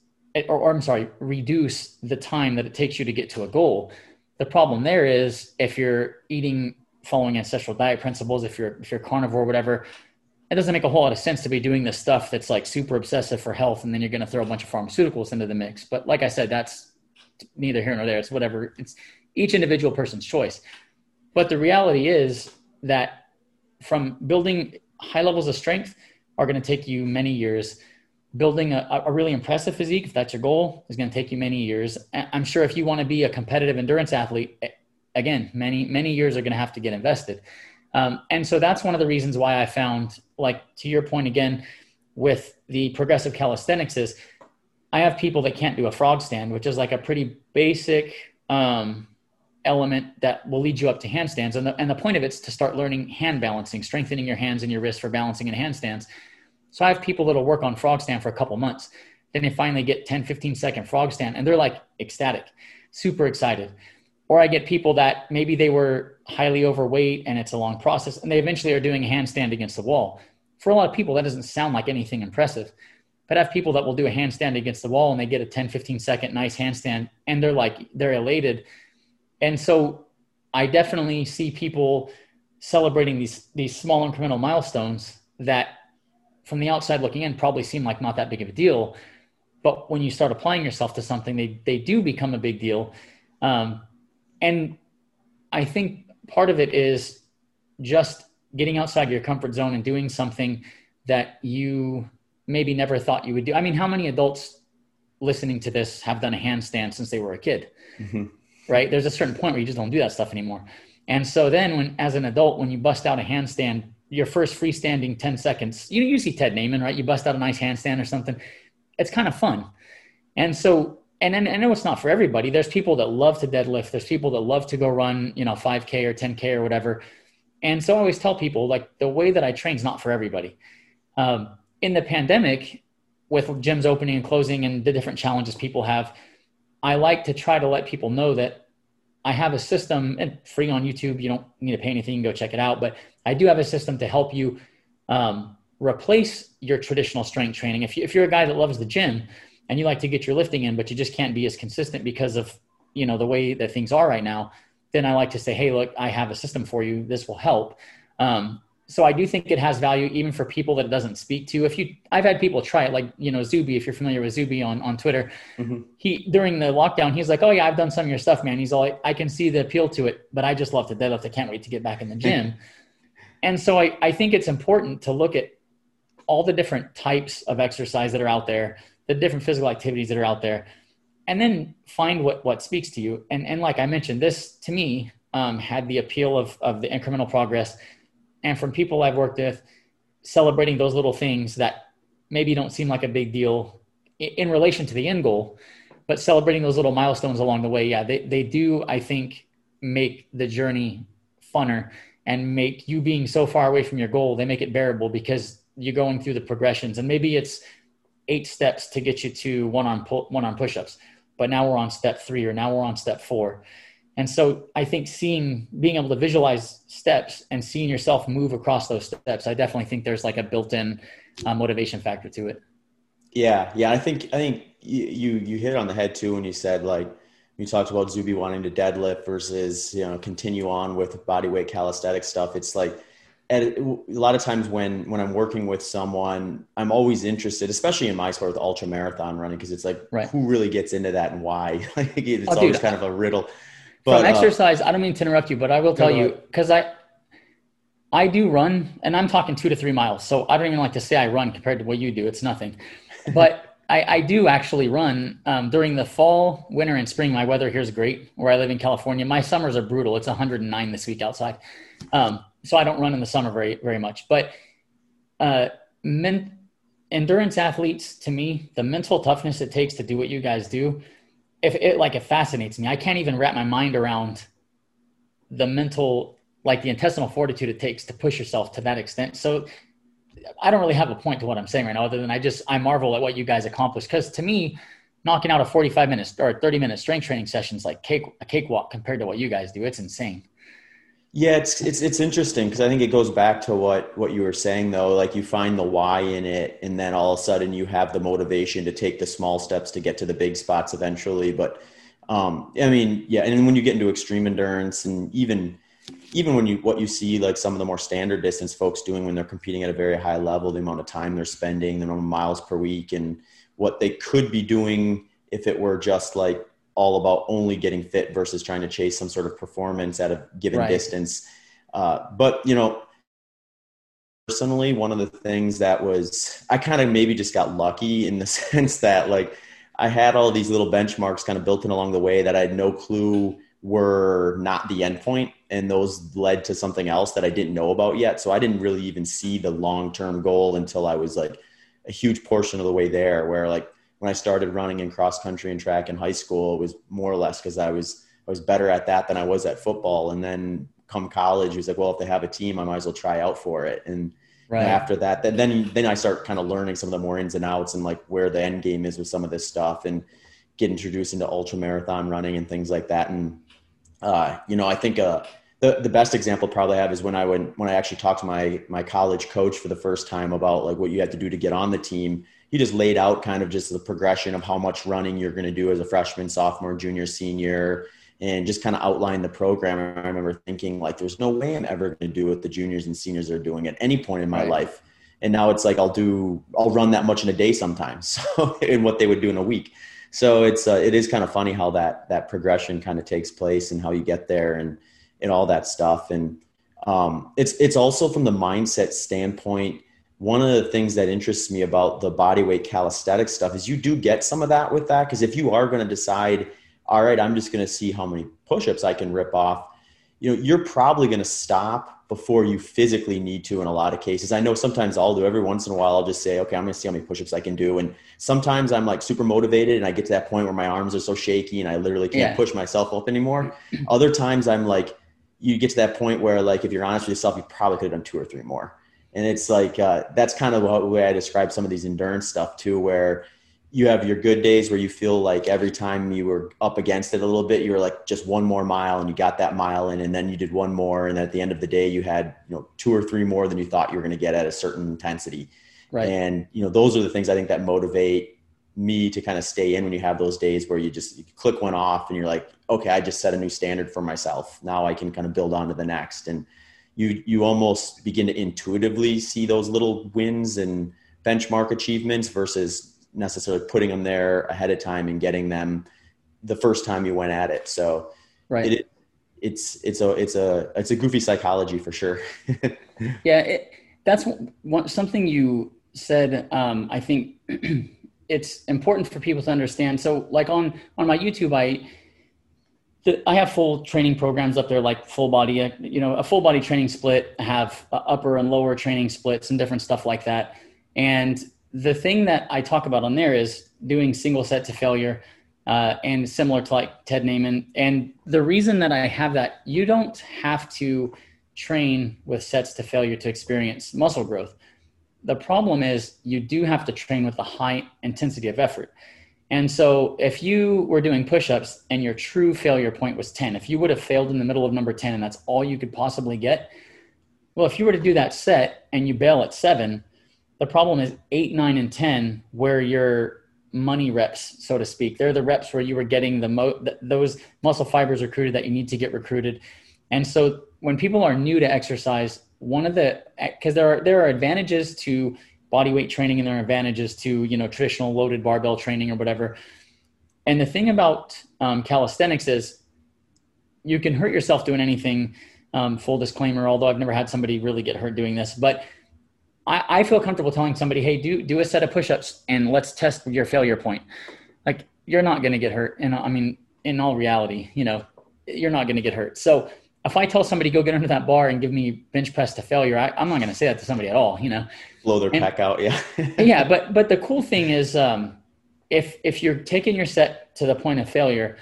or, or i'm sorry reduce the time that it takes you to get to a goal the problem there is if you're eating following ancestral diet principles, if you're if you're carnivore, whatever, it doesn't make a whole lot of sense to be doing this stuff that's like super obsessive for health, and then you're going to throw a bunch of pharmaceuticals into the mix. But like I said, that's neither here nor there. It's whatever. It's each individual person's choice. But the reality is that from building high levels of strength are going to take you many years. Building a, a really impressive physique, if that's your goal, is going to take you many years. I'm sure if you want to be a competitive endurance athlete, again, many, many years are going to have to get invested. Um, and so that's one of the reasons why I found, like to your point again, with the progressive calisthenics is I have people that can't do a frog stand, which is like a pretty basic um, element that will lead you up to handstands. And the, and the point of it is to start learning hand balancing, strengthening your hands and your wrists for balancing and handstands. So I have people that'll work on frog stand for a couple months. Then they finally get 10, 15 second frog stand and they're like ecstatic, super excited. Or I get people that maybe they were highly overweight and it's a long process and they eventually are doing a handstand against the wall. For a lot of people, that doesn't sound like anything impressive. But I have people that will do a handstand against the wall and they get a 10, 15 second nice handstand and they're like, they're elated and so I definitely see people celebrating these these small incremental milestones that from the outside looking in probably seem like not that big of a deal. But when you start applying yourself to something they they do become a big deal. Um, and i think part of it is just getting outside your comfort zone and doing something that you maybe never thought you would do. I mean how many adults listening to this have done a handstand since they were a kid? Mm-hmm. Right? There's a certain point where you just don't do that stuff anymore. And so then when, as an adult, when you bust out a handstand, your first freestanding 10 seconds, you, you see Ted Naiman, right? You bust out a nice handstand or something. It's kind of fun. And so, and then I know it's not for everybody. There's people that love to deadlift. There's people that love to go run, you know, 5K or 10K or whatever. And so I always tell people like the way that I train is not for everybody. Um, in the pandemic, with gyms opening and closing and the different challenges people have, I like to try to let people know that I have a system and free on YouTube. You don't need to pay anything. Go check it out. But I do have a system to help you um, replace your traditional strength training. If, you, if you're a guy that loves the gym and you like to get your lifting in, but you just can't be as consistent because of, you know, the way that things are right now, then I like to say, Hey, look, I have a system for you. This will help. Um, so I do think it has value even for people that it doesn't speak to. If you, I've had people try it, like you know Zuby, if you're familiar with Zuby on on Twitter, mm-hmm. he during the lockdown, he's like, "Oh yeah, I've done some of your stuff, man." He's all, "I can see the appeal to it, but I just love to deadlift. I can't wait to get back in the gym." [laughs] and so I I think it's important to look at all the different types of exercise that are out there, the different physical activities that are out there, and then find what what speaks to you. And and like I mentioned, this to me um, had the appeal of of the incremental progress and from people I've worked with, celebrating those little things that maybe don't seem like a big deal in relation to the end goal, but celebrating those little milestones along the way, yeah, they, they do, I think, make the journey funner and make you being so far away from your goal, they make it bearable because you're going through the progressions. And maybe it's eight steps to get you to one on one on push-ups, but now we're on step three or now we're on step four. And so I think seeing, being able to visualize steps and seeing yourself move across those steps, I definitely think there's like a built-in uh, motivation factor to it. Yeah, yeah. I think I think you you hit it on the head too when you said like you talked about Zuby wanting to deadlift versus you know continue on with body weight calisthenics stuff. It's like at, a lot of times when when I'm working with someone, I'm always interested, especially in my sport with ultra marathon running, because it's like right. who really gets into that and why. [laughs] like it's oh, always dude, kind of a riddle. But, From uh, exercise, uh, I don't mean to interrupt you, but I will tell you because I I do run, and I'm talking two to three miles. So I don't even like to say I run compared to what you do. It's nothing. But [laughs] I, I, do actually run um, during the fall, winter, and spring. My weather here is great where I live in California. My summers are brutal. It's 109 this week outside. Um, so I don't run in the summer very, very much. But uh, men, endurance athletes, to me, the mental toughness it takes to do what you guys do if it like it fascinates me. I can't even wrap my mind around the mental, like the intestinal fortitude it takes to push yourself to that extent. So I don't really have a point to what I'm saying right now, other than I just I marvel at what you guys accomplished. Because to me, knocking out a 45 minutes or 30 minute strength training sessions like cake a cakewalk compared to what you guys do. It's insane. Yeah, it's it's it's interesting because I think it goes back to what what you were saying though. Like you find the why in it, and then all of a sudden you have the motivation to take the small steps to get to the big spots eventually. But um, I mean, yeah, and when you get into extreme endurance, and even even when you what you see like some of the more standard distance folks doing when they're competing at a very high level, the amount of time they're spending, the amount of miles per week, and what they could be doing if it were just like all about only getting fit versus trying to chase some sort of performance at a given right. distance. Uh, but you know, personally, one of the things that was, I kind of maybe just got lucky in the [laughs] sense that like I had all these little benchmarks kind of built in along the way that I had no clue were not the endpoint. And those led to something else that I didn't know about yet. So I didn't really even see the long term goal until I was like a huge portion of the way there, where like when I started running in cross country and track in high school, it was more or less because I was I was better at that than I was at football. And then come college, he was like, well, if they have a team, I might as well try out for it. And right. after that, then, then, then I start kind of learning some of the more ins and outs and like where the end game is with some of this stuff and get introduced into ultra marathon running and things like that. And, uh, you know, I think, uh, the, the best example probably I have is when I went, when I actually talked to my, my college coach for the first time about like what you had to do to get on the team. He just laid out kind of just the progression of how much running you're going to do as a freshman, sophomore, junior, senior, and just kind of outline the program. I remember thinking like, there's no way I'm ever going to do what the juniors and seniors are doing at any point in my right. life. And now it's like I'll do, I'll run that much in a day sometimes. [laughs] So in what they would do in a week. So it's uh, it is kind of funny how that that progression kind of takes place and how you get there and and all that stuff. And um, it's it's also from the mindset standpoint. One of the things that interests me about the body weight calisthenics stuff is you do get some of that with that because if you are going to decide all right, I'm just going to see how many push-ups I can rip off. You know, you're probably going to stop before you physically need to in a lot of cases. I know sometimes I'll do every once in a while, I'll just say, okay, I'm going to see how many push-ups I can do. And sometimes I'm like super motivated and I get to that point where my arms are so shaky and I literally can't yeah. push myself up anymore. [clears throat] Other times I'm like, you get to that point where like, if you're honest with yourself, you probably could have done two or three more. And it's like, uh, that's kind of the way I describe some of these endurance stuff too, where you have your good days where you feel like every time you were up against it a little bit, you were like just one more mile and you got that mile in, and then you did one more, and then at the end of the day, you had you know two or three more than you thought you were going to get at a certain intensity. Right. And you know those are the things I think that motivate me to kind of stay in when you have those days where you just you click one off and you're like, okay, I just set a new standard for myself. Now I can kind of build on to the next, and you you almost begin to intuitively see those little wins and benchmark achievements versus necessarily putting them there ahead of time and getting them the first time you went at it. So right. It, it's it's a it's a it's a goofy psychology for sure. [laughs] yeah, it, that's one, something you said. Um, I think [clears throat] it's important for people to understand. So, like on on my YouTube, I I have full training programs up there, like full body. Uh, you know, a full body training split. I have upper and lower training splits and different stuff like that. And the thing that I talk about on there is doing single set to failure uh, and similar to like Ted Naiman. And the reason that I have that, you don't have to train with sets to failure to experience muscle growth. The problem is you do have to train with a high intensity of effort. And so if you were doing push-ups and your true failure point was 10, if you would have failed in the middle of number 10 and that's all you could possibly get, well, if you were to do that set and you bail at seven, the problem is eight, nine, and 10, where your money reps, so to speak. They're the reps where you were getting the mo- th- those muscle fibers recruited that you need to get recruited. And so when people are new to exercise, one of the eh, because there are there are advantages to body weight training and their advantages to you know traditional loaded barbell training or whatever. And the thing about um, calisthenics is you can hurt yourself doing anything. Um, full disclaimer, although I've never had somebody really get hurt doing this, but I, I feel comfortable telling somebody, hey, do do a set of push-ups and let's test your failure point. Like you're not going to get hurt. And I mean, in all reality, you know, you're not going to get hurt. So if I tell somebody go get under that bar and give me bench press to failure, I, am not going to say that to somebody at all. You know, blow their and, pack out. Yeah. [laughs] yeah, but but the cool thing is, um, if if you're taking your set to the point of failure,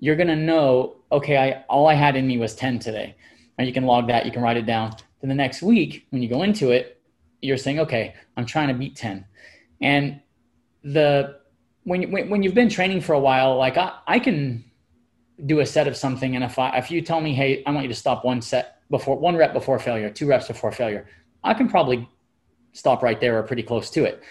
you're going to know, okay, I all I had in me was 10 today, and you can log that. You can write it down. Then the next week, when you go into it, you're saying, okay, I'm trying to beat 10. And the, when, when, when you've been training for a while, like I, I can do a set of something. And if I, if you tell me, Hey, I want you to stop one set before one rep before failure, two reps before failure, I can probably stop right there or pretty close to it.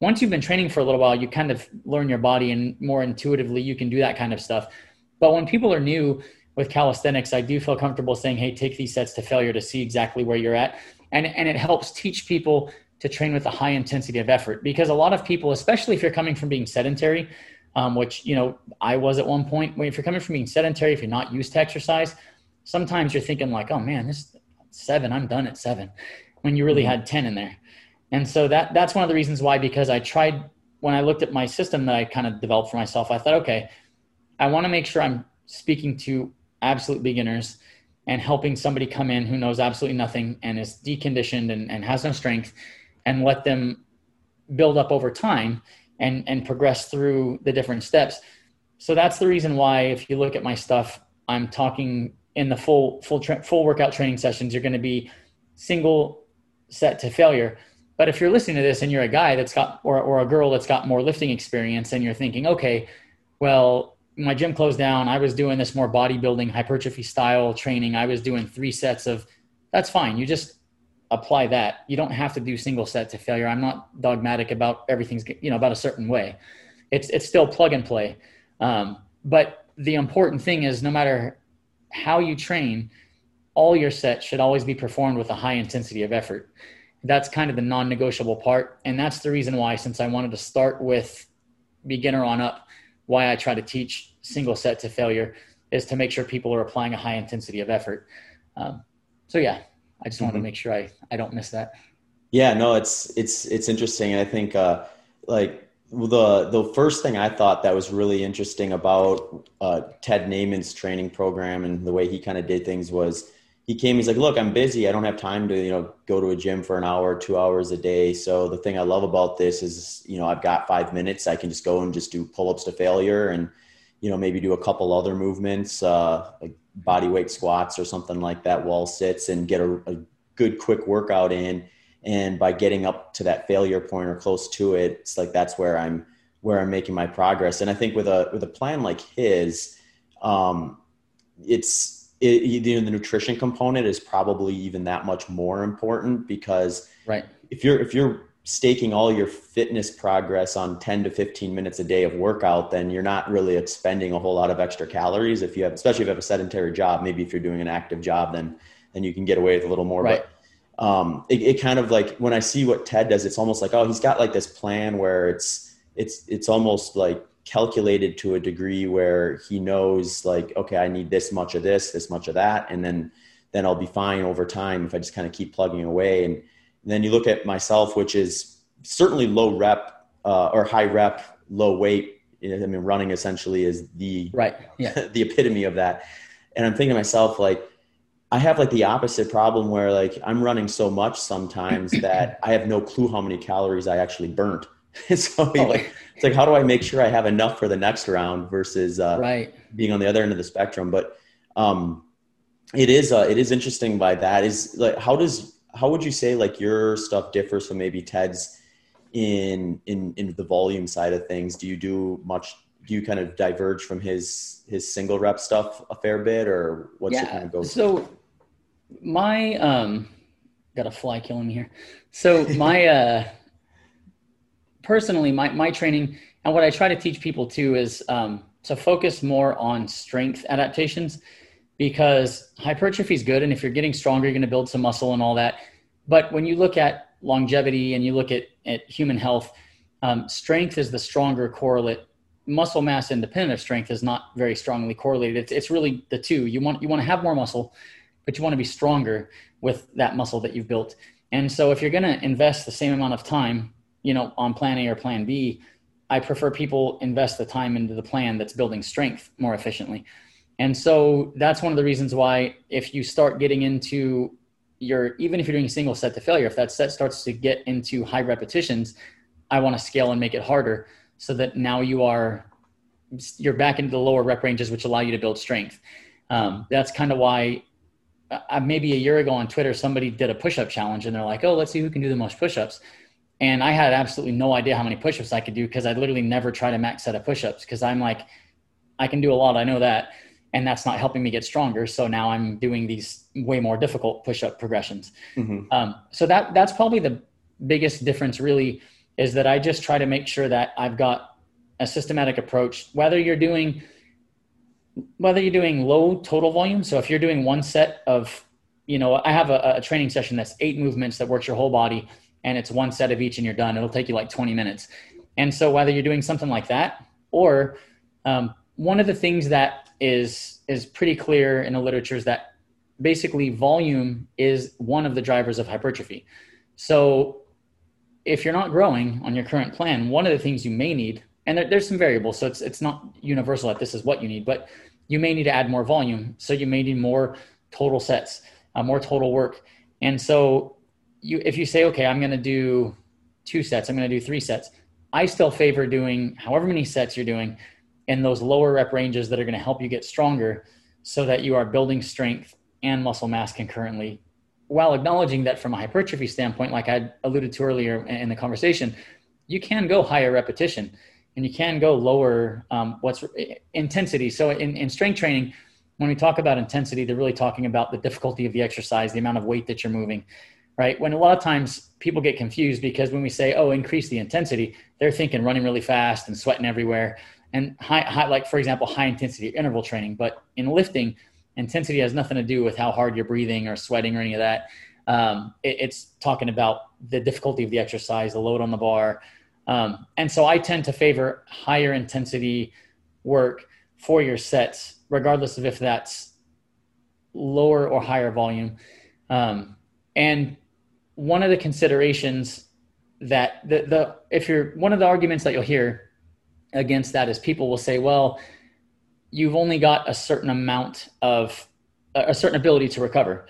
Once you've been training for a little while, you kind of learn your body and more intuitively you can do that kind of stuff. But when people are new with calisthenics, I do feel comfortable saying, Hey, take these sets to failure to see exactly where you're at and, and it helps teach people to train with a high intensity of effort because a lot of people especially if you're coming from being sedentary um, which you know i was at one point when if you're coming from being sedentary if you're not used to exercise sometimes you're thinking like oh man this seven i'm done at seven when you really mm-hmm. had 10 in there. And so that that's one of the reasons why because I tried when I looked at my system that I kind of developed for myself, I thought, okay, I want to make sure I'm speaking to absolute beginners and helping somebody come in who knows absolutely nothing and is deconditioned and, and has no strength and let them build up over time and and progress through the different steps. So that's the reason why if you look at my stuff i'm talking in the full full tra- full workout training sessions you're going to be single set to failure. But if you're listening to this and you're a guy that's got or, or a girl that's got more lifting experience and you're thinking okay well my gym closed down. I was doing this more bodybuilding hypertrophy style training. I was doing three sets of that's fine. You just apply that. You don't have to do single set to failure. I'm not dogmatic about everything's you know about a certain way. It's it's still plug and play. Um, but the important thing is no matter how you train, all your sets should always be performed with a high intensity of effort. That's kind of the non-negotiable part, and that's the reason why, since I wanted to start with beginner on up, why I try to teach single set to failure is to make sure people are applying a high intensity of effort. Um, so yeah, I just want mm-hmm. to make sure I, I don't miss that. Yeah, no, it's it's it's interesting. I think uh, like the the first thing I thought that was really interesting about uh, Ted Naiman's training program and the way he kind of did things was he came. He's like, "Look, I'm busy. I don't have time to you know go to a gym for an hour, two hours a day. So the thing I love about this is you know I've got five minutes. I can just go and just do pull ups to failure and you know maybe do a couple other movements uh, like body weight squats or something like that, wall sits, and get a, a good quick workout in. And by getting up to that failure point or close to it, it's like that's where I'm where I'm making my progress. And I think with a with a plan like his, um, it's it, you know, the nutrition component is probably even that much more important because right if you're if you're staking all your fitness progress on 10 to 15 minutes a day of workout, then you're not really expending a whole lot of extra calories. If you have, especially if you have a sedentary job, maybe if you're doing an active job, then, then you can get away with a little more. Right. But um, it, it kind of like when I see what Ted does, it's almost like, oh, he's got like this plan where it's, it's, it's almost like calculated to a degree where he knows like, okay, I need this much of this, this much of that. And then, then I'll be fine over time if I just kind of keep plugging away. And, and then you look at myself, which is certainly low rep uh, or high rep, low weight. I mean, running essentially is the right, yeah, [laughs] the epitome of that. And I'm thinking to myself, like, I have like the opposite problem where like I'm running so much sometimes [clears throat] that I have no clue how many calories I actually burnt. [laughs] so oh. like, it's like, how do I make sure I have enough for the next round versus uh, right. being on the other end of the spectrum? But um, it is uh, it is interesting by that is like how does how would you say like your stuff differs from maybe Ted's in in in the volume side of things? Do you do much? Do you kind of diverge from his his single rep stuff a fair bit, or what's yeah. your kind of go? So my um, got a fly killing me here. So my uh, [laughs] personally, my my training and what I try to teach people too is um, to focus more on strength adaptations because hypertrophy is good. And if you're getting stronger, you're going to build some muscle and all that. But when you look at longevity and you look at, at human health, um, strength is the stronger correlate. Muscle mass independent of strength is not very strongly correlated. It's, it's really the two. You want, you want to have more muscle, but you want to be stronger with that muscle that you've built. And so if you're going to invest the same amount of time, you know, on plan A or plan B, I prefer people invest the time into the plan that's building strength more efficiently. And so that's one of the reasons why if you start getting into your even if you're doing a single set to failure, if that set starts to get into high repetitions, I want to scale and make it harder so that now you are you're back into the lower rep ranges, which allow you to build strength. Um, that's kind of why uh, maybe a year ago on Twitter, somebody did a push-up challenge, and they're like, "Oh, let's see who can do the most push-ups." And I had absolutely no idea how many push-ups I could do because I literally never tried a max set of push-ups because I'm like, I can do a lot, I know that, and that's not helping me get stronger. So now I'm doing these way more difficult push-up progressions. Mm-hmm. Um, so that that's probably the biggest difference. Really, is that I just try to make sure that I've got a systematic approach. Whether you're doing whether you're doing low total volume, so if you're doing one set of, you know, I have a, a training session that's eight movements that works your whole body, and it's one set of each, and you're done. It'll take you like 20 minutes. And so whether you're doing something like that or um, one of the things that is is pretty clear in the literature is that basically volume is one of the drivers of hypertrophy. So if you're not growing on your current plan, one of the things you may need, and there, there's some variables, so it's it's not universal that this is what you need, but you may need to add more volume. So you may need more total sets, uh, more total work. And so you if you say, okay, I'm going to do two sets, I'm going to do three sets. I still favor doing however many sets you're doing in those lower rep ranges that are going to help you get stronger so that you are building strength and muscle mass concurrently while acknowledging that from a hypertrophy standpoint, like I alluded to earlier in the conversation, you can go higher repetition and you can go lower um, what's intensity. So in, in strength training, when we talk about intensity, they're really talking about the difficulty of the exercise, the amount of weight that you're moving, right? When a lot of times people get confused because when we say, oh, increase the intensity, they're thinking running really fast and sweating everywhere. And high, high like, for example, high intensity interval training. But in lifting, intensity has nothing to do with how hard you're breathing or sweating or any of that. Um, it, it's talking about the difficulty of the exercise, the load on the bar. Um, and so I tend to favor higher intensity work for your sets, regardless of if that's lower or higher volume. Um, and one of the considerations that the, the if you're one of the arguments that you'll hear against that is people will say, well, you've only got a certain amount of a certain ability to recover.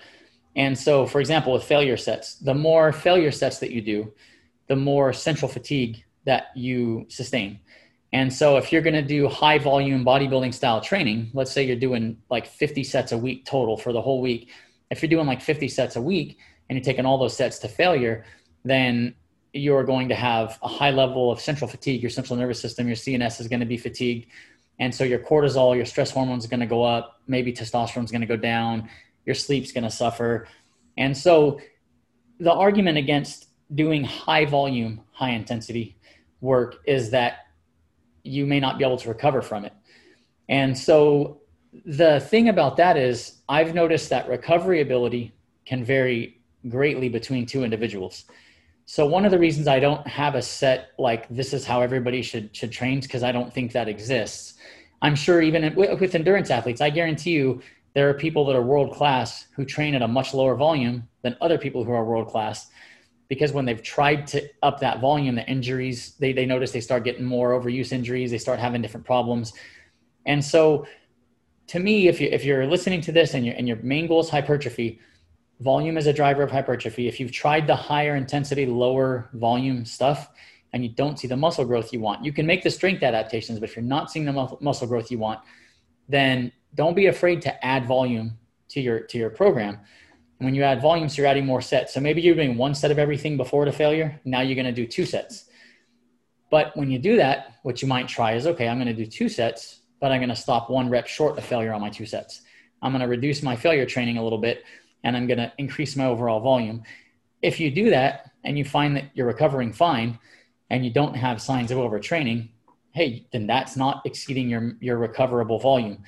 And so, for example, with failure sets, the more failure sets that you do, the more central fatigue that you sustain. And so, if you're going to do high volume bodybuilding style training, let's say you're doing like 50 sets a week total for the whole week. If you're doing like 50 sets a week and you're taking all those sets to failure, then you're going to have a high level of central fatigue. Your central nervous system, your CNS is going to be fatigued. And so your cortisol, your stress hormones is going to go up. Maybe testosterone is going to go down. Your sleep's going to suffer. And so the argument against doing high volume, high intensity work is that you may not be able to recover from it. And so the thing about that is, I've noticed that recovery ability can vary greatly between two individuals. So one of the reasons I don't have a set like this is how everybody should should train because I don't think that exists. I'm sure even with endurance athletes, I guarantee you there are people that are world class who train at a much lower volume than other people who are world class because when they've tried to up that volume, the injuries, they, they notice they start getting more overuse injuries, they start having different problems. And so to me, if you if you're listening to this and your and your main goal is hypertrophy, volume is a driver of hypertrophy. If you've tried the higher intensity, lower volume stuff and you don't see the muscle growth you want, you can make the strength adaptations, but if you're not seeing the muscle growth you want, then don't be afraid to add volume to your to your program. When you add volume, so you're adding more sets. So maybe you're doing one set of everything before the failure. Now you're going to do two sets. But when you do that, what you might try is okay, I'm going to do two sets, but I'm going to stop one rep short of failure on my two sets. I'm going to reduce my failure training a little bit and I'm going to increase my overall volume. If you do that and you find that you're recovering fine and you don't have signs of overtraining, hey, then that's not exceeding your, your recoverable volume.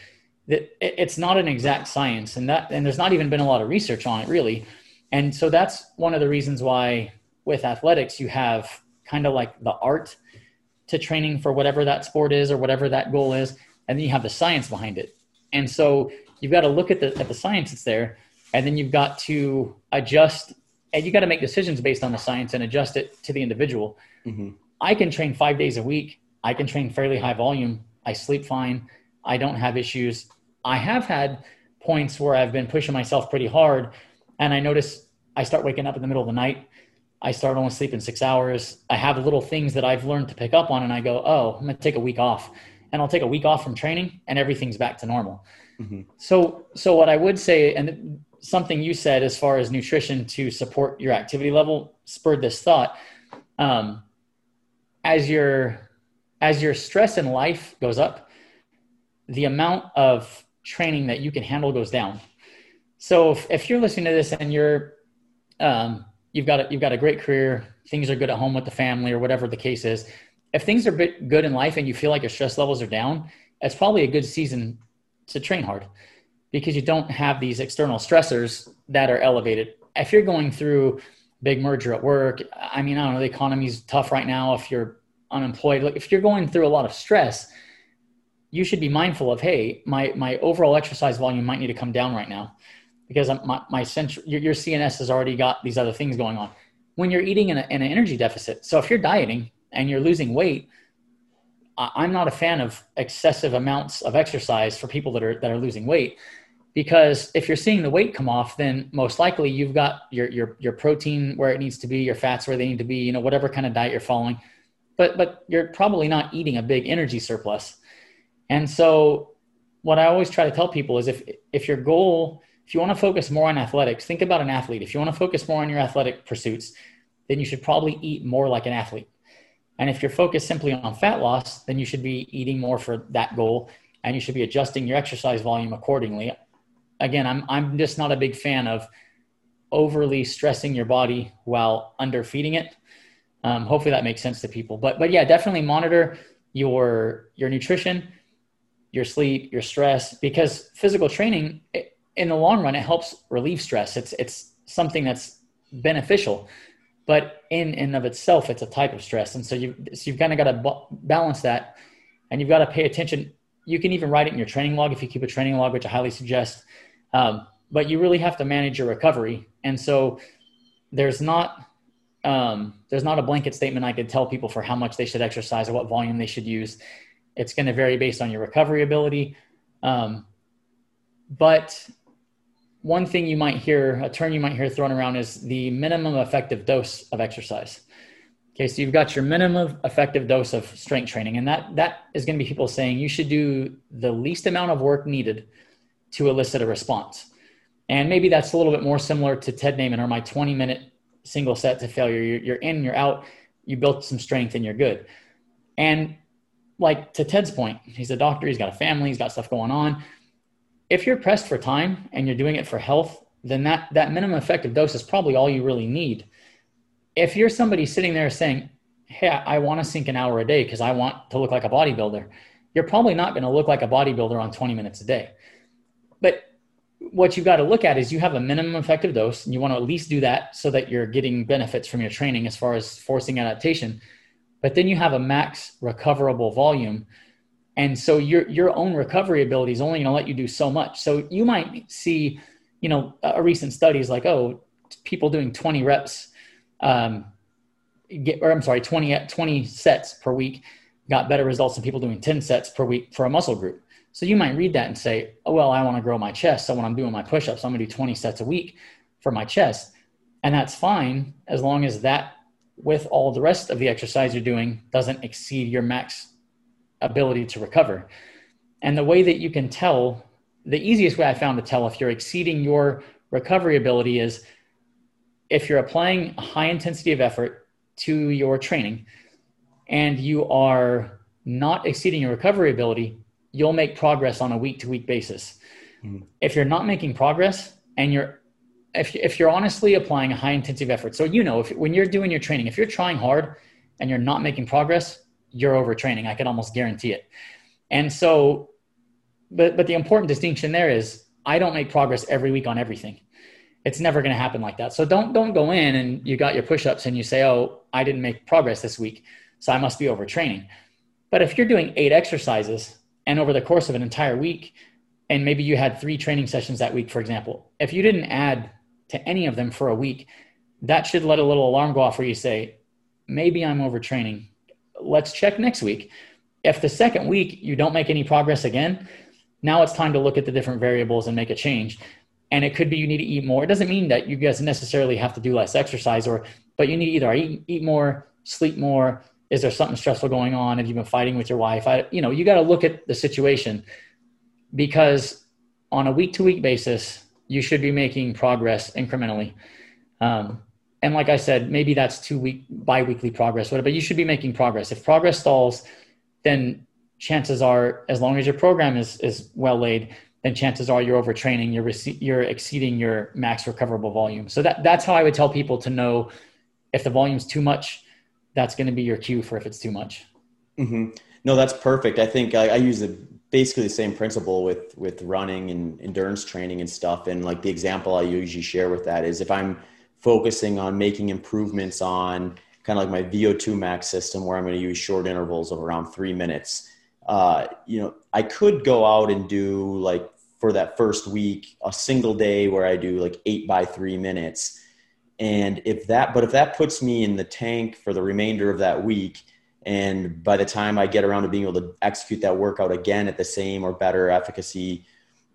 It's not an exact science, and that and there's not even been a lot of research on it really. And so that's one of the reasons why with athletics you have kind of like the art to training for whatever that sport is or whatever that goal is, and then you have the science behind it. And so you've got to look at the at the science that's there and then you've got to adjust and you got to make decisions based on the science and adjust it to the individual. Mm-hmm. i can train five days a week. I can train fairly high volume. I sleep fine. I don't have issues. I have had points where i've been pushing myself pretty hard and i notice i start waking up in the middle of the night. I start only sleeping six hours. I have little things that i've learned to pick up on and i go oh i'm going to take a week off. And i'll take a week off from training and everything's back to normal. Mm-hmm. so so what i would say and something you said as far as nutrition to support your activity level spurred this thought. Um, as your as your stress in life goes up, the amount of training that you can handle goes down. So if, if you're listening to this and you're um, you've got a, you've got a great career, things are good at home with the family or whatever the case is. If things are good in life and you feel like your stress levels are down, it's probably a good season to train hard because you don't have these external stressors that are elevated. If you're going through big merger at work, I mean, I don't know, the economy's tough right now. If you're unemployed, like if you're going through a lot of stress, you should be mindful of, hey, my my overall exercise volume might need to come down right now. because my, my central, your, your CNS has already got these other things going on. When you're eating in, a, in an energy deficit, so if you're dieting and you're losing weight, I'm not a fan of excessive amounts of exercise for people that are that are losing weight because if you're seeing the weight come off then most likely you've got your your your protein where it needs to be your fats where they need to be you know whatever kind of diet you're following. But but you're probably not eating a big energy surplus. And so what i always try to tell people is if if your goal if you want to focus more on athletics think about an athlete. If you want to focus more on your athletic pursuits then you should probably eat more like an athlete. And if you're focused simply on fat loss, then you should be eating more for that goal. And you should be adjusting your exercise volume accordingly. Again, I'm, I'm just not a big fan of overly stressing your body while underfeeding it. Um, hopefully that makes sense to people. But, but yeah, definitely monitor your, your nutrition, your sleep, your stress, because physical training in the long run, it helps relieve stress. It's, it's something that's beneficial but in and of itself, it's a type of stress. And so, you, so you've kind of got to balance that and you've got to pay attention. You can even write it in your training log if you keep a training log, which I highly suggest. Um, but you really have to manage your recovery. And so there's not, um, there's not a blanket statement I could tell people for how much they should exercise or what volume they should use. It's going to vary based on your recovery ability. Um, but one thing you might hear, a term you might hear thrown around is the minimum effective dose of exercise. Okay, so you've got your minimum effective dose of strength training, and that that is going to be people saying you should do the least amount of work needed to elicit a response. And maybe that's a little bit more similar to Ted Naiman or my 20 minute single set to failure. You're, you're in, you're out, you built some strength, and you're good. And like to Ted's point, he's a doctor, he's got a family, he's got stuff going on if you're pressed for time and you're doing it for health, then that, that minimum effective dose is probably all you really need. If you're somebody sitting there saying, Hey, I want to sink an hour a day because I want to look like a bodybuilder, you're probably not going to look like a bodybuilder on 20 minutes a day. What you've got to look at is you have a minimum effective dose and you want to at least do that so that you're getting benefits from your training as far as forcing adaptation. But then you have a max recoverable volume. And so your your own recovery ability is only going to let you do so much. So you might see you know a recent study is like oh people doing 20 reps um, get or i'm sorry 20 20 sets per week got better results than people doing 10 sets per week for a muscle group so you might read that and say oh well i want to grow my chest so when i'm doing my push-ups i'm going to do 20 sets a week for my chest and that's fine as long as that with all the rest of the exercise you're doing doesn't exceed your max ability to recover. And the way that you can tell, the easiest way I found to tell if you're exceeding your recovery ability is if you're applying a high intensity of effort to your training and you are not exceeding your recovery ability, you'll make progress on a week to week basis. Mm-hmm. If you're not making progress and you're if, if you're honestly applying a high intensive effort, so you know, if when you're doing your training, if you're trying hard and you're not making progress, you're overtraining. I can almost guarantee it. And so, but but the important distinction there is I don't make progress every week on everything. It's never going to happen like that. So don't don't go in and you got your push-ups and you say, "Oh, I didn't make progress this week, so I must be overtraining." But if you're doing 8 exercises and over the course of an entire week and maybe you had 3 training sessions that week, for example, if you didn't add to any of them for a week, that should let a little alarm go off where you say, "Maybe I'm overtraining let's check next week. If the second week you don't make any progress again, now it's time to look at the different variables and make a change. And it could be you need to eat more. It doesn't mean that you guys necessarily have to do less exercise or, but you need either eat, eat more, sleep more. Is there something stressful going on? Have you been fighting with your wife? I, you know, you got to look at the situation because on a week to week basis, you should be making progress incrementally. Um, and like I said, maybe that's two week bi-weekly progress, whatever. But you should be making progress. If progress stalls, then chances are, as long as your program is is well laid, then chances are you're overtraining, you're rece- you're exceeding your max recoverable volume. So that that's how I would tell people to know if the volume's too much. That's going to be your cue for if it's too much. Mm-hmm. No, that's perfect. I think I, I use the basically the same principle with with running and endurance training and stuff. And like the example I usually share with that is if I'm focusing on making improvements on kind of like my VO2 max system where I'm going to use short intervals of around three minutes. Uh, you know, I could go out and do like for that first week a single day where I do like eight by three minutes. And if that, but if that puts me in the tank for the remainder of that week, and by the time I get around to being able to execute that workout again at the same or better efficacy,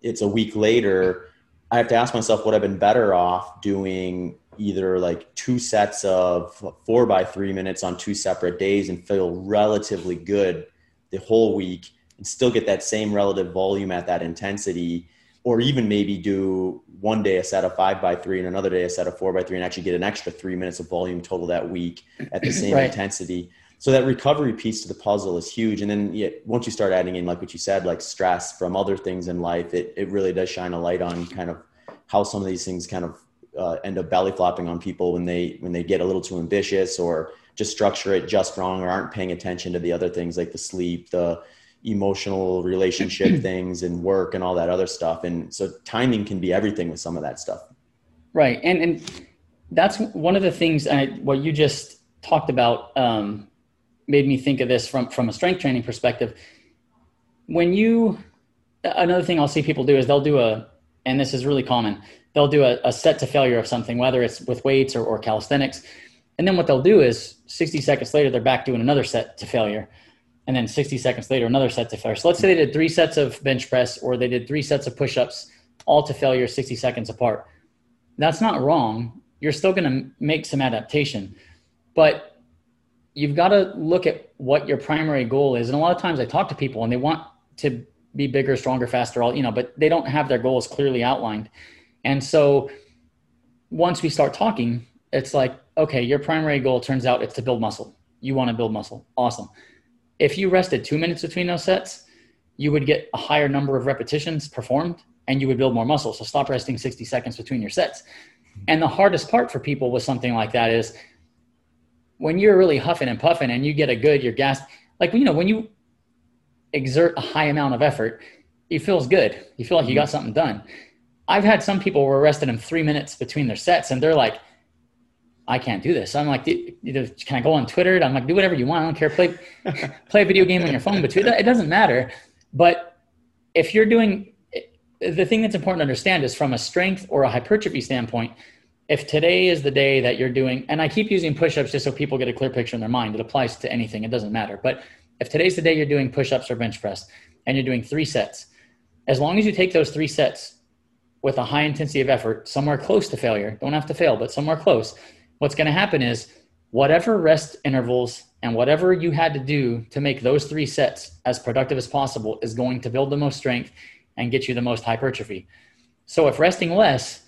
it's a week later. I have to ask myself, would I've been better off doing either like two sets of four by three minutes on two separate days and feel relatively good the whole week and still get that same relative volume at that intensity or even maybe do one day a set of five by three and another day a set of four by three and actually get an extra three minutes of volume total that week at the [clears throat] same right. intensity so that recovery piece to the puzzle is huge and then yeah, once you start adding in like what you said like stress from other things in life it, it really does shine a light on kind of how some of these things kind of uh, end up belly flopping on people when they when they get a little too ambitious or just structure it just wrong or aren't paying attention to the other things like the sleep the emotional relationship [clears throat] things and work and all that other stuff. And so timing can be everything with some of that stuff. Right. And and that's one of the things I, what you just talked about um, made me think of this from from a strength training perspective. When you another thing i'll see people do is they'll do a and this is really common they'll do a, a set to failure of something whether it's with weights or, or calisthenics. And then what they'll do is 60 seconds later they're back doing another set to failure and then 60 seconds later another set to failure so let's say they did three sets of bench press or they did three sets of push-ups all to failure 60 seconds apart that's not wrong you're still going to make some adaptation but you've got to look at what your primary goal is. And a lot of times I talk to people and they want to be bigger, stronger, faster, all, you know, but they don't have their goals clearly outlined. And so once we start talking, it's like, okay, your primary goal turns out it's to build muscle. You want to build muscle. Awesome. If you rested two minutes between those sets, you would get a higher number of repetitions performed and you would build more muscle. So stop resting 60 seconds between your sets. And the hardest part for people with something like that is when you're really huffing and puffing and you get a good, you're gas, like, you know, when you exert a high amount of effort, it feels good. You feel like you got mm-hmm. something done. I've had some people were arrested in three minutes between their sets and they're like, I can't do this. I'm like, can I go on Twitter? I'm like, do whatever you want. I don't care. Play, [laughs] play a video game on your phone, but it doesn't matter. But if you're doing the thing that's important to understand is from a strength or a hypertrophy standpoint, if today is the day that you're doing, and I keep using push-ups just so people get a clear picture in their mind, it applies to anything, it doesn't matter. But if today's the day you're doing push-ups or bench press and you're doing three sets, as long as you take those three sets with a high intensity of effort, somewhere close to failure, don't have to fail, but somewhere close, what's going to happen is whatever rest intervals and whatever you had to do to make those three sets as productive as possible is going to build the most strength and get you the most hypertrophy. So if resting less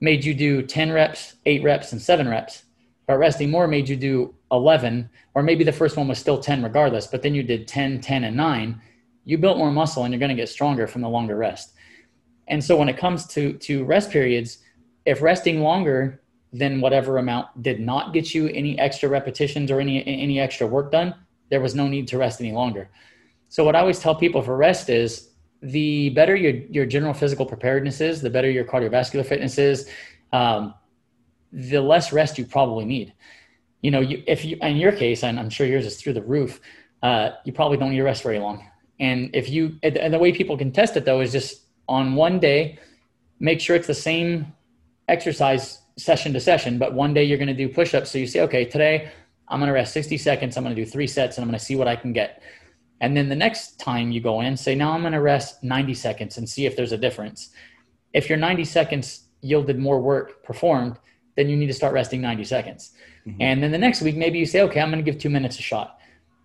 made you do 10 reps, eight reps, and seven reps. But resting more made you do 11, or maybe the first one was still 10 regardless, but then you did 10, 10, and nine. You built more muscle and you're going to get stronger from the longer rest. And so when it comes to, to rest periods, if resting longer than whatever amount did not get you any extra repetitions or any, any extra work done, there was no need to rest any longer. So what I always tell people for rest is the better your, your general physical preparedness is, the better your cardiovascular fitness is, um, the less rest you probably need. You know, you, if you, in your case, and I'm sure yours is through the roof, uh, you probably don't need to rest very long. And if you, and the way people can test it though is just on one day, make sure it's the same exercise session to session, but one day you're going to do push-ups. So you say, okay, today I'm going to rest 60 seconds. I'm going to do three sets and I'm going to see what I can get. And then the next time you go in, say, now I'm going to rest 90 seconds and see if there's a difference. If your 90 seconds yielded more work performed, then you need to start resting 90 seconds. Mm-hmm. And then the next week, maybe you say, okay, I'm going to give two minutes a shot.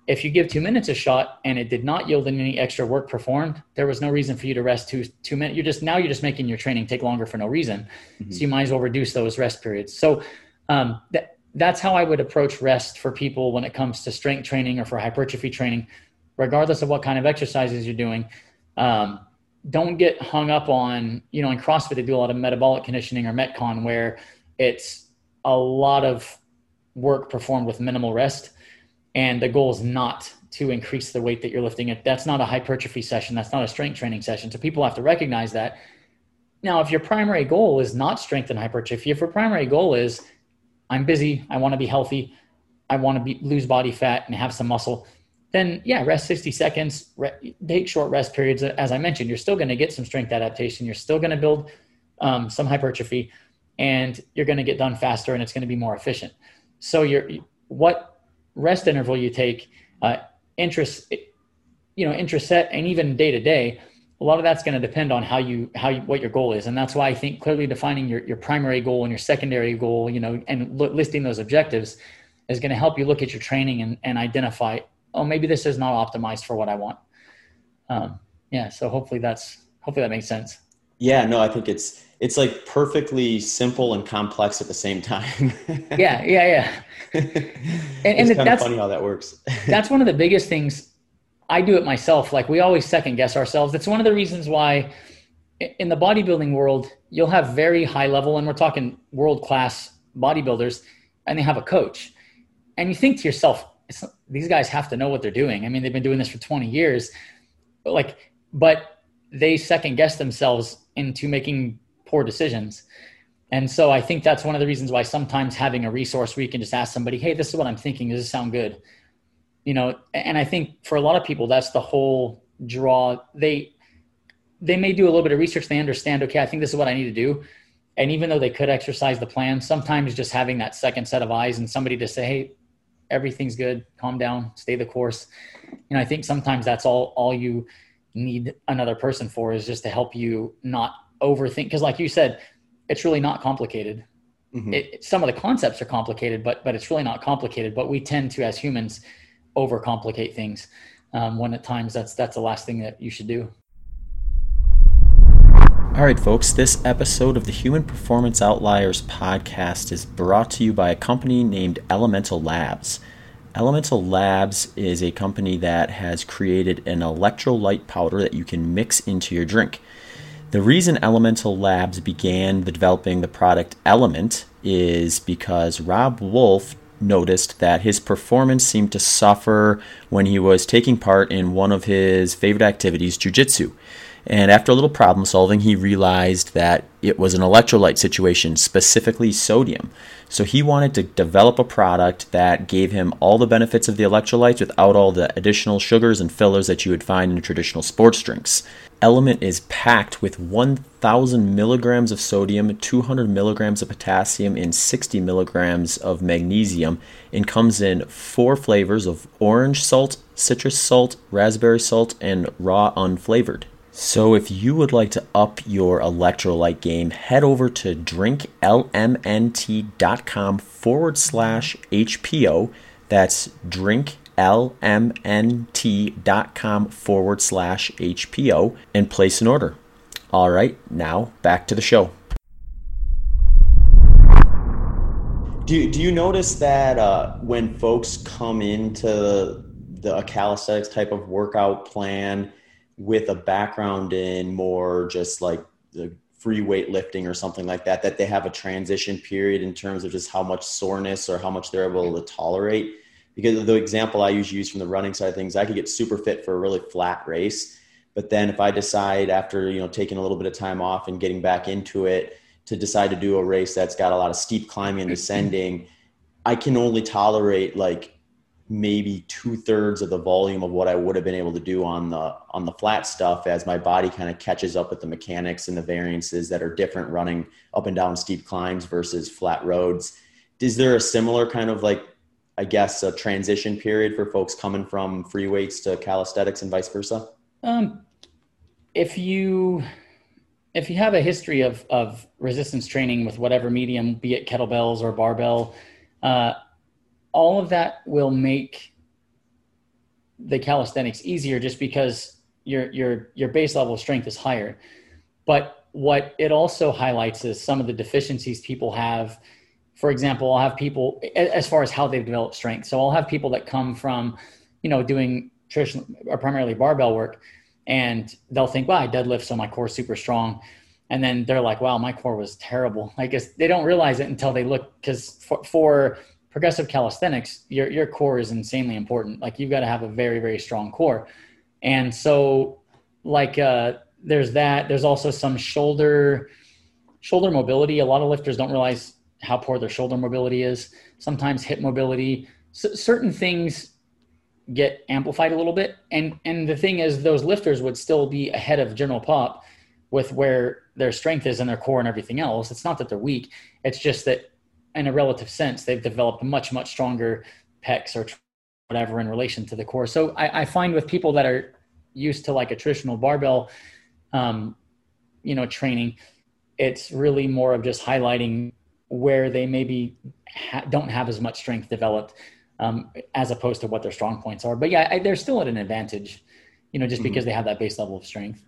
If you give two minutes a shot and it did not yield any extra work performed, there was no reason for you to rest two two minutes. You're just now you're just making your training take longer for no reason. Mm-hmm. So you might as well reduce those rest periods. So um, that, that's how I would approach rest for people when it comes to strength training or for hypertrophy training regardless of what kind of exercises you're doing. Um, don't get hung up on, you know, in CrossFit, they do a lot of metabolic conditioning or Metcon where it's a lot of work performed with minimal rest. And the goal is not to increase the weight that you're lifting. That's not a hypertrophy session. That's not a strength training session. So people have to recognize that. Now, if your primary goal is not strength and hypertrophy, if your primary goal is I'm busy, I want to be healthy, I want to be, lose body fat and have some muscle, then yeah, rest 60 seconds, re- take short rest periods. As I mentioned, you're still going to get some strength adaptation. You're still going to build um, some hypertrophy and you're going to get done faster and it's going to be more efficient. So you're, what rest interval you take, uh, interest, you know, intraset and even day to day, a lot of that's going to depend on how you, how you, what your goal is. And that's why I think clearly defining your, your primary goal and your secondary goal, you know, and lo- listing those objectives is going to help you look at your training and, and identify oh, maybe this is not optimized for what I want. Um, yeah. So hopefully that's, hopefully that makes sense. Yeah, no, I think it's, it's like perfectly simple and complex at the same time. [laughs] yeah. Yeah. Yeah. [laughs] And, and it's kind that's of funny how that works. [laughs] that's one of the biggest things I do it myself. Like we always second guess ourselves. That's one of the reasons why in the bodybuilding world, you'll have very high level, and we're talking world class bodybuilders, and they have a coach. And you think to yourself, these guys have to know what they're doing. I mean, they've been doing this for 20 years, but like, but they second guess themselves into making poor decisions. And so I think that's one of the reasons why sometimes having a resource where you can just ask somebody, Hey, this is what I'm thinking. Does this sound good? You know, and I think for a lot of people, that's the whole draw. They, they may do a little bit of research. They understand, okay, I think this is what I need to do. And even though they could exercise the plan, sometimes just having that second set of eyes and somebody to say, Hey, everything's good calm down stay the course you know i think sometimes that's all all you need another person for is just to help you not overthink because like you said it's really not complicated mm-hmm. it, some of the concepts are complicated but but it's really not complicated but we tend to as humans overcomplicate things um, when at times that's that's the last thing that you should do all right, folks, this episode of the Human Performance Outliers podcast is brought to you by a company named Elemental Labs. Elemental Labs is a company that has created an electrolyte powder that you can mix into your drink. The reason Elemental Labs began developing the product Element is because Robb Wolf noticed that his performance seemed to suffer when he was taking part in one of his favorite activities, jujitsu. And after a little problem solving, he realized that it was an electrolyte situation, specifically sodium. So he wanted to develop a product that gave him all the benefits of the electrolytes without all the additional sugars and fillers that you would find in traditional sports drinks. Element is packed with 1,000 milligrams of sodium, 200 milligrams of potassium, and 60 milligrams of magnesium, and comes in four flavors of orange salt, citrus salt, raspberry salt, and raw unflavored. So, if you would like to up your electrolyte game, head over to drinklmnt.com forward slash HPO. That's drinklmnt.com forward slash HPO and place an order. All right, now back to the show. Do you, do you notice that uh, when folks come into the calisthenics type of workout plan, with a background in more just like the free weight lifting or something like that, that they have a transition period in terms of just how much soreness or how much they're able to tolerate. Because the example I usually use from the running side of things, I could get super fit for a really flat race. But then if I decide after, you know, taking a little bit of time off and getting back into it to decide to do a race that's got a lot of steep climbing and mm-hmm. descending, I can only tolerate like maybe two thirds of the volume of what I would have been able to do on the on the flat stuff as my body kind of catches up with the mechanics and the variances that are different running up and down steep climbs versus flat roads. Is there a similar kind of like I guess a transition period for folks coming from free weights to calisthenics and vice versa? Um, if you if you have a history of of resistance training with whatever medium, be it kettlebells or barbell, uh, all of that will make the calisthenics easier just because your your your base level of strength is higher. But what it also highlights is some of the deficiencies people have. For example i'll have people as far as how they've developed strength. So i'll have people that come from you know doing traditional or primarily barbell work and they'll think wow i deadlift so my core is super strong. And then they're like wow my core was terrible. [laughs] I guess they don't realize it until they look because for, for progressive calisthenics, your your core is insanely important. Like you've got to have a very very strong core, and so like uh, there's that. There's also some shoulder shoulder mobility. A lot of lifters don't realize how poor their shoulder mobility is. Sometimes hip mobility. Certain things get amplified a little bit. And and the thing is, those lifters would still be ahead of general pop with where their strength is and their core and everything else. It's not that they're weak. It's just that in a relative sense, they've developed much much stronger pecs or whatever in relation to the core. So I, I find with people that are used to like a traditional barbell, um, you know, training, it's really more of just highlighting where they maybe ha- don't have as much strength developed um, as opposed to what their strong points are. But yeah, I, they're still at an advantage, you know, just mm-hmm. because they have that base level of strength.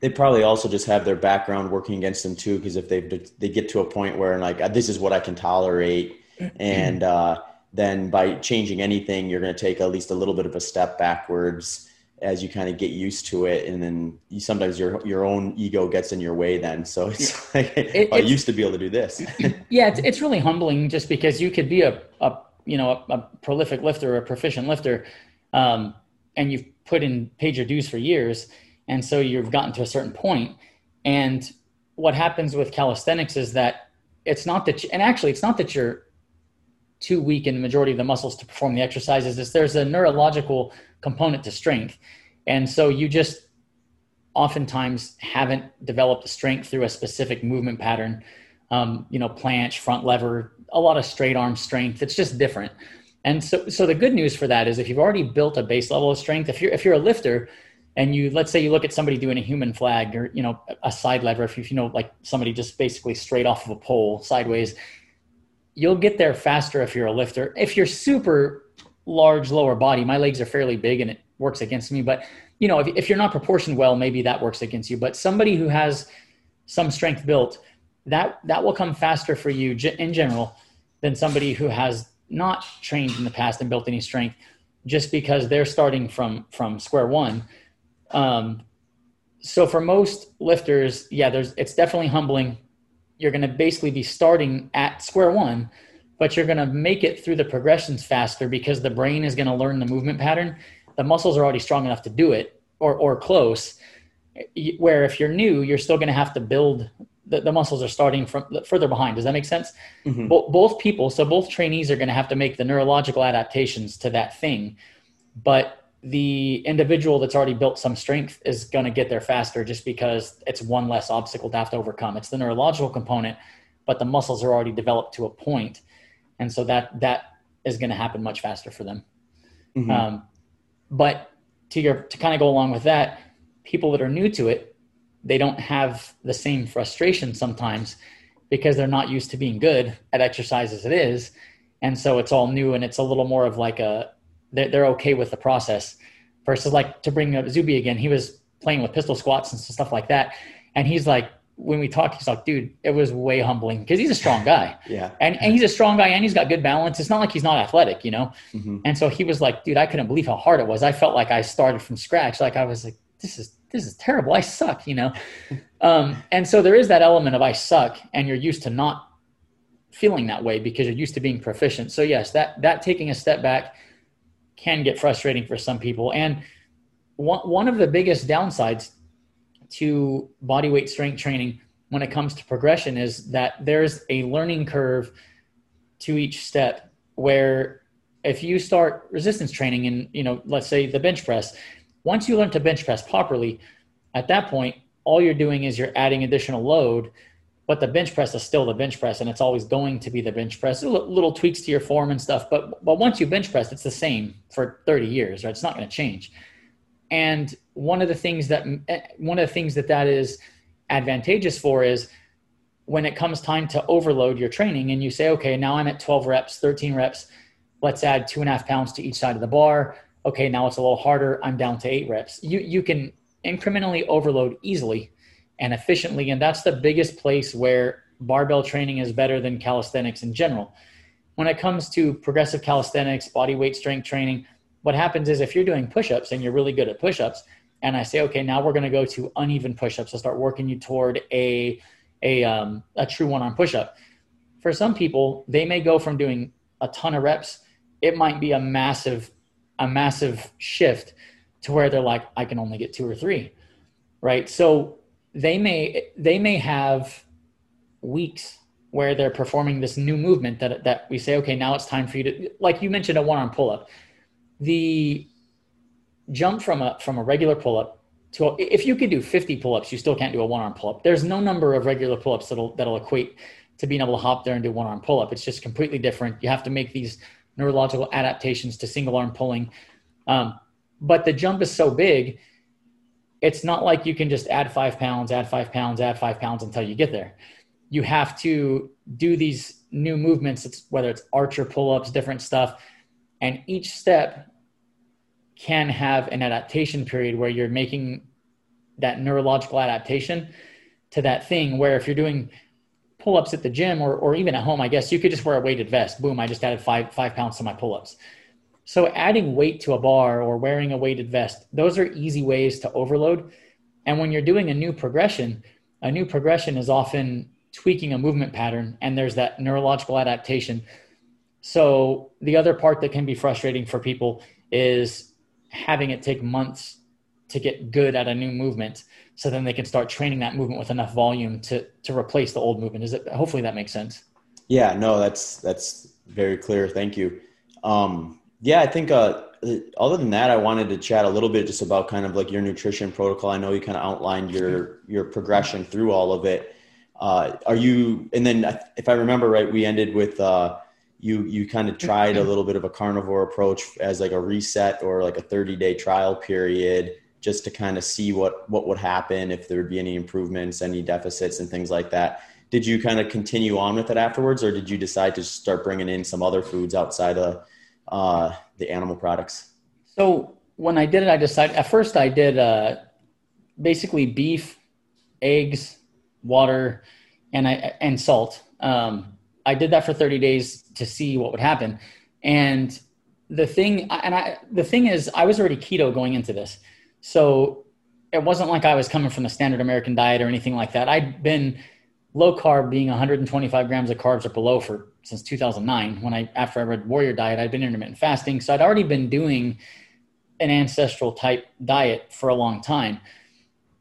They probably also just have their background working against them too, because if they they get to a point where like this is what I can tolerate, and uh, then by changing anything, you're going to take at least a little bit of a step backwards as you kind of get used to it and then you, sometimes your your own ego gets in your way then. So it's [laughs] like it, i used to be able to do this. [laughs] Yeah it's, it's really humbling just because you could be a, a you know a, a prolific lifter or a proficient lifter um, and you've put in paid your dues for years and so you've gotten to a certain point and what happens with calisthenics is that it's not that you, and actually it's not that you're too weak in the majority of the muscles to perform the exercises is there's a neurological component to strength. And so you just oftentimes haven't developed the strength through a specific movement pattern. Um, you know, planche, front lever, a lot of straight arm strength. It's just different. And so, so the good news for that is if you've already built a base level of strength, if you're, if you're a lifter and you, let's say you look at somebody doing a human flag or, you know, a side lever, if you, if you know, like somebody just basically straight off of a pole sideways, you'll get there faster if you're a lifter. If you're super large lower body, my legs are fairly big and it works against me. But you know, if, if you're not proportioned well, maybe that works against you. But somebody who has some strength built, that that will come faster for you in general than somebody who has not trained in the past and built any strength, just because they're starting from from square one. Um, so for most lifters, yeah, there's it's definitely humbling you're going to basically be starting at square one, but you're going to make it through the progressions faster because the brain is going to learn the movement pattern. The muscles are already strong enough to do it or, or close. Where if you're new, you're still going to have to build the, the, muscles are starting from further behind. Does that make sense? Mm-hmm. Bo- both people, so both trainees are going to have to make the neurological adaptations to that thing. But the individual that's already built some strength is going to get there faster just because it's one less obstacle to have to overcome. It's the neurological component, but the muscles are already developed to a point, and so that that is going to happen much faster for them. Mm-hmm. Um, but to your to kind of go along with that, people that are new to it, they don't have the same frustration sometimes because they're not used to being good at exercise as it is, and so it's all new and it's a little more of like a they're, they're okay with the process versus like to bring up Zuby again, he was playing with pistol squats and stuff like that. And he's like, when we talk, he's like, dude, it was way humbling because he's a strong guy. [laughs] yeah. And, and he's a strong guy and he's got good balance. It's not like he's not athletic, you know? Mm-hmm. And so he was like, dude, I couldn't believe how hard it was. I felt like I started from scratch. Like I was like, this is, this is terrible. I suck, you know? [laughs] um, and so there is that element of I suck and you're used to not feeling that way because you're used to being proficient. So yes, that, that taking a step back can get frustrating for some people. And one, one of the biggest downsides to body weight strength training when it comes to progression is that there's a learning curve to each step where if you start resistance training and you know let's say the bench press once you learn to bench press properly at that point all you're doing is you're adding additional load but the bench press is still the bench press and it's always going to be the bench press. Little, tweaks to your form and stuff but but once you bench press it's the same for 30 years right? It's not going to change. And one of the things that eh, one of the things that that is advantageous for is when it comes time to overload your training and you say okay now i'm at 12 reps 13 reps let's add two and a half pounds to each side of the bar. Okay now it's a little harder i'm down to eight reps. You you can incrementally overload easily and efficiently. And that's the biggest place where barbell training is better than calisthenics in general. When it comes to progressive calisthenics, body weight strength training, what happens is if you're doing push ups and you're really good at push ups, and I say, okay, now we're going to go to uneven push ups to start working you toward a, a, um, a true one arm push up. For some people, they may go from doing a ton of reps, it might be a massive, a massive shift to where they're like, I can only get two or three. Right. So they may they may have weeks where they're performing this new movement that that we say okay now it's time for you to like you mentioned a one arm pull up the jump from a from a regular pull up to if you could do 50 pull ups, you still can't do a one arm pull up. There's no number of regular pull ups that'll that'll equate to being able to hop there and do one arm pull up. It's just completely different. You have to make these neurological adaptations to single arm pulling. Um, but the jump is so big, it's not like you can just add five pounds, add five pounds, add five pounds until you get there. You have to do these new movements, it's, whether it's archer pull ups, different stuff. And each step can have an adaptation period where you're making that neurological adaptation to that thing. Where if you're doing pull ups at the gym or, or even at home, I guess you could just wear a weighted vest. Boom, I just added five, five pounds to my pull ups. So adding weight to a bar or wearing a weighted vest, those are easy ways to overload. And when you're doing a new progression, a new progression is often tweaking a movement pattern and there's that neurological adaptation. So the other part that can be frustrating for people is having it take months to get good at a new movement so then they can start training that movement with enough volume to to replace the old movement is it hopefully that makes sense yeah no that's that's very clear thank you um, yeah i think uh, other than that i wanted to chat a little bit just about kind of like your nutrition protocol. I know you kind of outlined your your progression through all of it. Uh, are you and then if i remember right we ended with uh, you you kind of tried a little bit of a carnivore approach as like a reset or like a 30 day trial period just to kind of see what what would happen if there would be any improvements, any deficits, and things like that. Did you kind of continue on with it afterwards, or did you decide to start bringing in some other foods outside of uh, the animal products? So when I did it, I decided at first I did uh, basically beef, eggs, water, and I and salt. Um, I did that for 30 days to see what would happen, and the thing and I the thing is I was already keto going into this. So it wasn't like I was coming from the standard American diet or anything like that. I'd been low carb, being 125 grams of carbs or below for since 2009. When I after I read Warrior Diet, I'd been intermittent fasting, so I'd already been doing an ancestral type diet for a long time,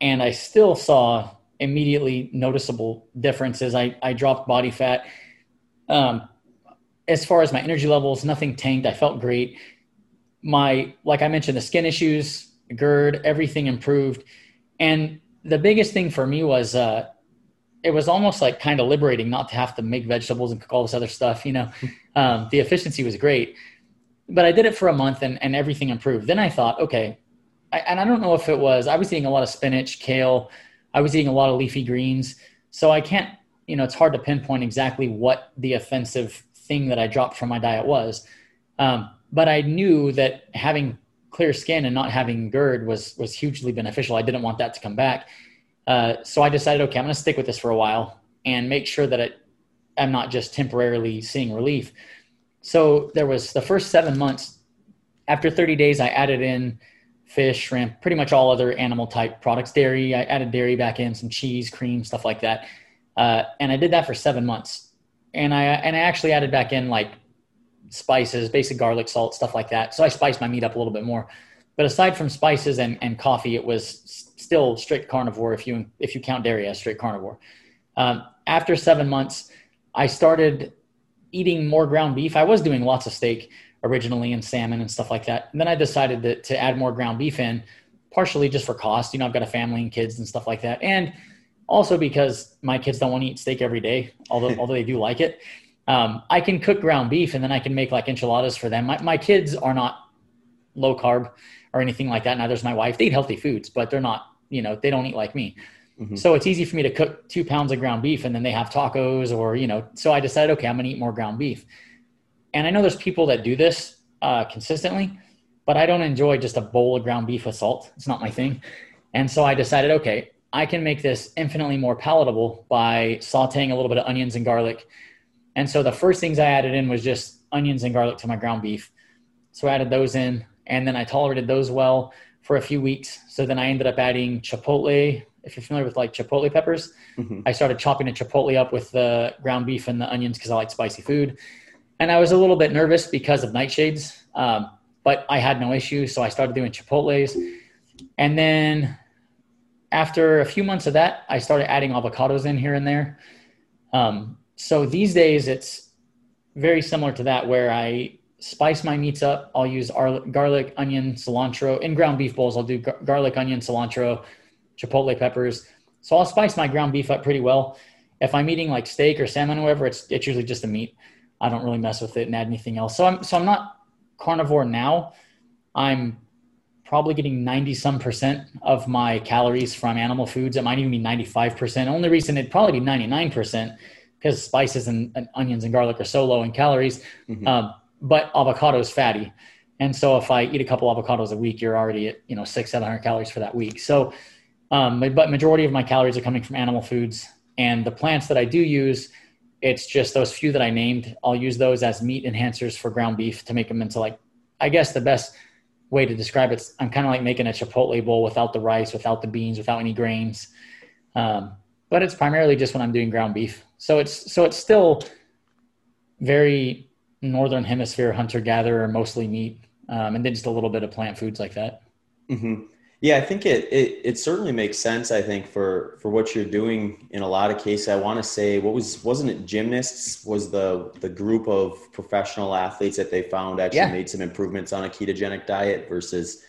and I still saw immediately noticeable differences. I I dropped body fat. Um, as far as my energy levels, nothing tanked. I felt great. My like I mentioned, the skin issues GERD, everything improved. And the biggest thing for me was uh, it was almost like kind of liberating not to have to make vegetables and cook all this other stuff. You know, [laughs] um, the efficiency was great, but I did it for a month and, and everything improved. Then I thought, okay, I, and I don't know if it was I was eating a lot of spinach, kale, I was eating a lot of leafy greens, so I can't. You know, it's hard to pinpoint exactly what the offensive thing that I dropped from my diet was. Um, but I knew that having clear skin and not having GERD was was hugely beneficial. I didn't want that to come back, uh, so I decided, okay, I'm going to stick with this for a while and make sure that it, I'm not just temporarily seeing relief. So there was the first seven months. After 30 days, I added in fish, shrimp, pretty much all other animal type products, dairy. I added dairy back in, some cheese, cream, stuff like that, uh, and I did that for seven months. And I and I actually added back in like spices, basic garlic, salt, stuff like that. So I spiced my meat up a little bit more. But aside from spices and, and coffee, it was still strict carnivore if you if you count dairy as strict carnivore. Um, after seven months, I started eating more ground beef. I was doing lots of steak originally and salmon and stuff like that. And then I decided to, to add more ground beef in, partially just for cost. You know, I've got a family and kids and stuff like that. And also because my kids don't want to eat steak every day, although [laughs] although they do like it um, I can cook ground beef and then I can make like enchiladas for them. My, my kids are not low carb or anything like that. Neither is my wife. They eat healthy foods, but they're not, you know, they don't eat like me. Mm-hmm. So it's easy for me to cook two pounds of ground beef and then they have tacos or, you know, so I decided, okay, I'm going to eat more ground beef. And I know there's people that do this uh, consistently, but I don't enjoy just a bowl of ground beef with salt. It's not my thing. And so I decided, okay, I can make this infinitely more palatable by sauteing a little bit of onions and garlic and so the first things I added in was just onions and garlic to my ground beef. So I added those in, and then I tolerated those well for a few weeks. So then I ended up adding chipotle. If you're familiar with like chipotle peppers, mm-hmm. I started chopping the chipotle up with the ground beef and the onions because I like spicy food. And I was a little bit nervous because of nightshades, um, but I had no issue. So I started doing chipotles. And then after a few months of that, I started adding avocados in here and there. Um, so these days it's very similar to that where I spice my meats up. I'll use ar- garlic, onion, cilantro. In ground beef bowls, I'll do gar- garlic, onion, cilantro, chipotle peppers. So I'll spice my ground beef up pretty well. If I'm eating like steak or salmon or whatever, it's it's usually just the meat. I don't really mess with it and add anything else. So I'm so I'm not carnivore now. I'm probably getting 90 some percent of my calories from animal foods. It might even be 95%. Only reason it'd probably be 99% because spices and, and, onions and garlic are so low in calories. Mm-hmm. Um, but avocado is fatty. And so if I eat a couple avocados a week, you're already at, you know, six, 700 calories for that week. So, um, but majority of my calories are coming from animal foods and the plants that I do use, it's just those few that I named. I'll use those as meat enhancers for ground beef to make them into like, I guess the best way to describe it. I'm kind of like making a Chipotle bowl without the rice, without the beans, without any grains. Um, but it's primarily just when I'm doing ground beef. So it's so it's still very northern hemisphere hunter gatherer, mostly meat, um, and then just a little bit of plant foods like that. Mm-hmm. Yeah, I think it, it it certainly makes sense. I think for for what you're doing in a lot of cases, I want to say what was wasn't it gymnasts was the the group of professional athletes that they found actually yeah. made some improvements on a ketogenic diet versus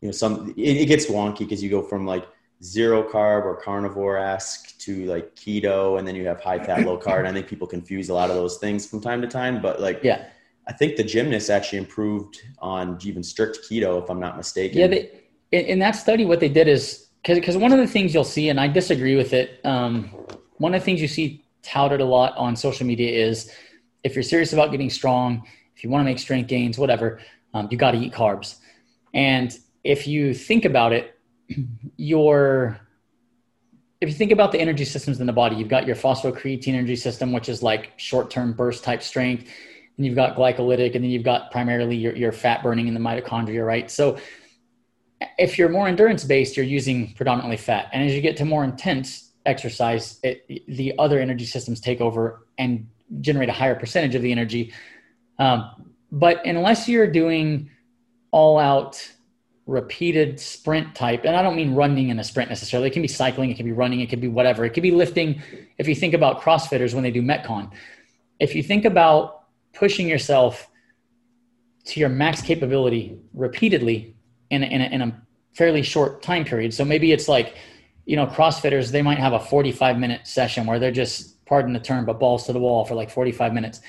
you know some it, it gets wonky because you go from like zero carb or carnivore esque to like keto, and then you have high fat, low carb. I think people confuse a lot of those things from time to time, but like yeah. I think the gymnasts actually improved on even strict keto, if I'm not mistaken. Yeah, they, in, that study, what they did is because one of the things you'll see, and I disagree with it. Um, one of the things you see touted a lot on social media is if you're serious about getting strong, if you want to make strength gains, whatever, um, you got to eat carbs. And if you think about it, your if you think about the energy systems in the body, you've got your phosphocreatine energy system, which is like short-term burst type strength, and you've got glycolytic, and then you've got primarily your, your fat burning in the mitochondria, right? So if you're more endurance based, you're using predominantly fat. And as you get to more intense exercise, it, the other energy systems take over and generate a higher percentage of the energy. Um, but unless you're doing all out repeated sprint type, and I don't mean running in a sprint necessarily, it can be cycling, it can be running, it can be whatever, it could be lifting. If you think about CrossFitters when they do Metcon, if you think about pushing yourself to your max capability repeatedly in a, in a, in a fairly short time period. So maybe it's like, you know, CrossFitters, they might have a 45 minute session where they're just, pardon the term, but balls to the wall for like 45 minutes.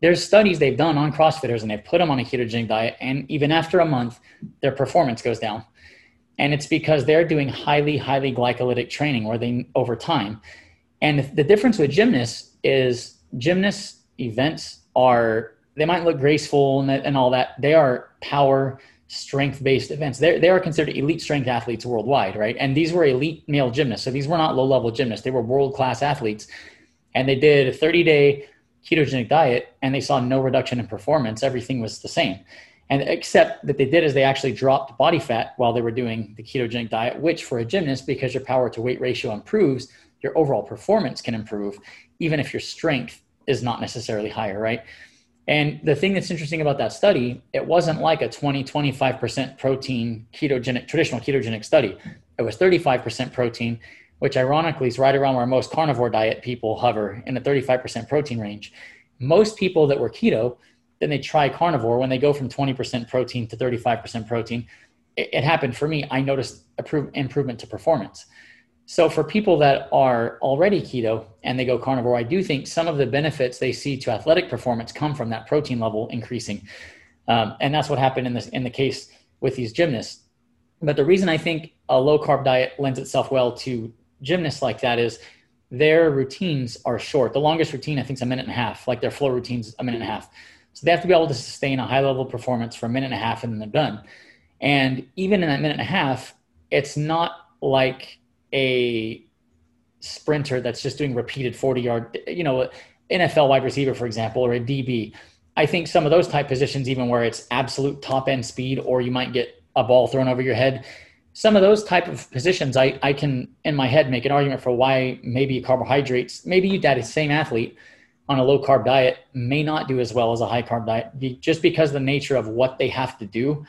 There's studies they've done on CrossFitters and they've put them on a ketogenic diet. And even after a month, their performance goes down. And it's because they're doing highly, highly glycolytic training where they, over time. And the difference with gymnasts is gymnasts events are, they might look graceful and, and all that. They are power, strength based events. They're, they are considered elite strength athletes worldwide, right? And these were elite male gymnasts. So these were not low level gymnasts. They were world class athletes. And they did a 30 day ketogenic diet and they saw no reduction in performance. Everything was the same. And except that they did is they actually dropped body fat while they were doing the ketogenic diet, which for a gymnast, because your power to weight ratio improves, your overall performance can improve, even if your strength is not necessarily higher, right? And the thing that's interesting about that study, it wasn't like a 20, 25% protein ketogenic, traditional ketogenic study. It was 35% protein, which ironically is right around where most carnivore diet people hover in the 35% protein range. Most people that were keto, then they try carnivore when they go from 20% protein to 35% protein. It, it happened for me. I noticed improvement to performance. So for people that are already keto and they go carnivore, I do think some of the benefits they see to athletic performance come from that protein level increasing, um, and that's what happened in this in the case with these gymnasts. But the reason I think a low carb diet lends itself well to gymnasts like that is their routines are short. The longest routine I think is a minute and a half, like their flow routines a minute and a half. So they have to be able to sustain a high level performance for a minute and a half and then they're done. And even in that minute and a half, it's not like a sprinter that's just doing repeated 40 yard, you know, NFL wide receiver, for example, or a DB. I think some of those type positions, even where it's absolute top end speed, or you might get a ball thrown over your head. Some of those type of positions, I, I can in my head make an argument for why maybe carbohydrates, maybe you that same athlete on a low carb diet may not do as well as a high carb diet, just because the nature of what they have to do.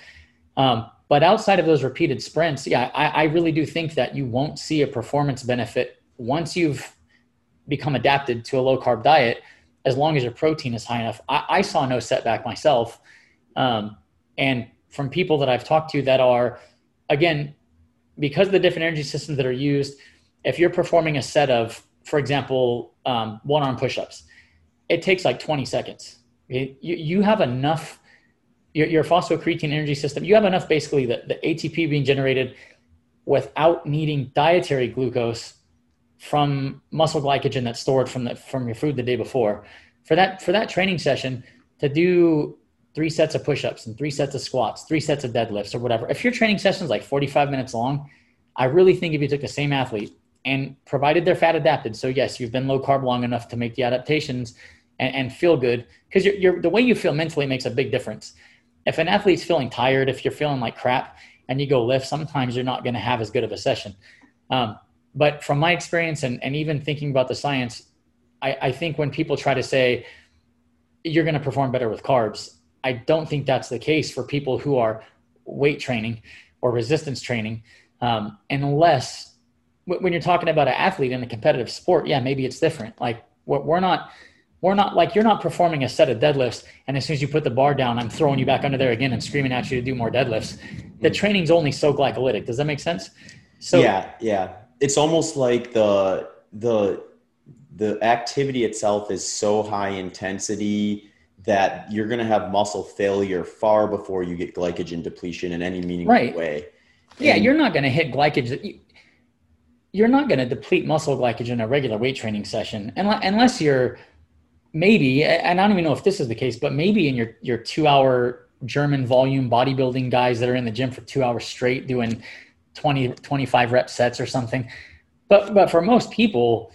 Um, but outside of those repeated sprints, yeah, I, I really do think that you won't see a performance benefit once you've become adapted to a low carb diet. as long as your protein is high enough. I, I saw no setback myself. Um, and from people that I've talked to that are, again, because of the different energy systems that are used, if you're performing a set of, for example, um, one arm push ups, it takes like 20 seconds. you, you have enough, your, your phosphocreatine energy system, you have enough basically the, the ATP being generated without needing dietary glucose from muscle glycogen that's stored from the from your food the day before. For that for that training session to do three sets of push-ups and three sets of squats, three sets of deadlifts or whatever. If your training session is like 45 minutes long, I really think if you took the same athlete and provided they're fat adapted, so yes, you've been low carb long enough to make the adaptations and, and feel good because you're, you're, the way you feel mentally makes a big difference. If an athlete's feeling tired, if you're feeling like crap and you go lift, sometimes you're not going to have as good of a session. Um, but from my experience and, and even thinking about the science, I, I think when people try to say you're going to perform better with carbs, I don't think that's the case for people who are weight training or resistance training, um, unless when you're talking about an athlete in a competitive sport, yeah, maybe it's different. Like we're not, we're not like you're not performing a set of deadlifts, and as soon as you put the bar down, I'm throwing you back under there again and screaming at you to do more deadlifts. The mm. training's only so glycolytic. Does that make sense? So yeah, yeah, it's almost like the the the activity itself is so high intensity that you're going to have muscle failure far before you get glycogen depletion in any meaningful right. way. Yeah, you're not going to hit glycogen. You're not going to deplete muscle glycogen in a regular weight training session unless you're maybe, and I don't even know if this is the case, but maybe in your, your two hour German volume bodybuilding guys that are in the gym for two hours straight doing 20, 25 rep sets or something. But, but for most people,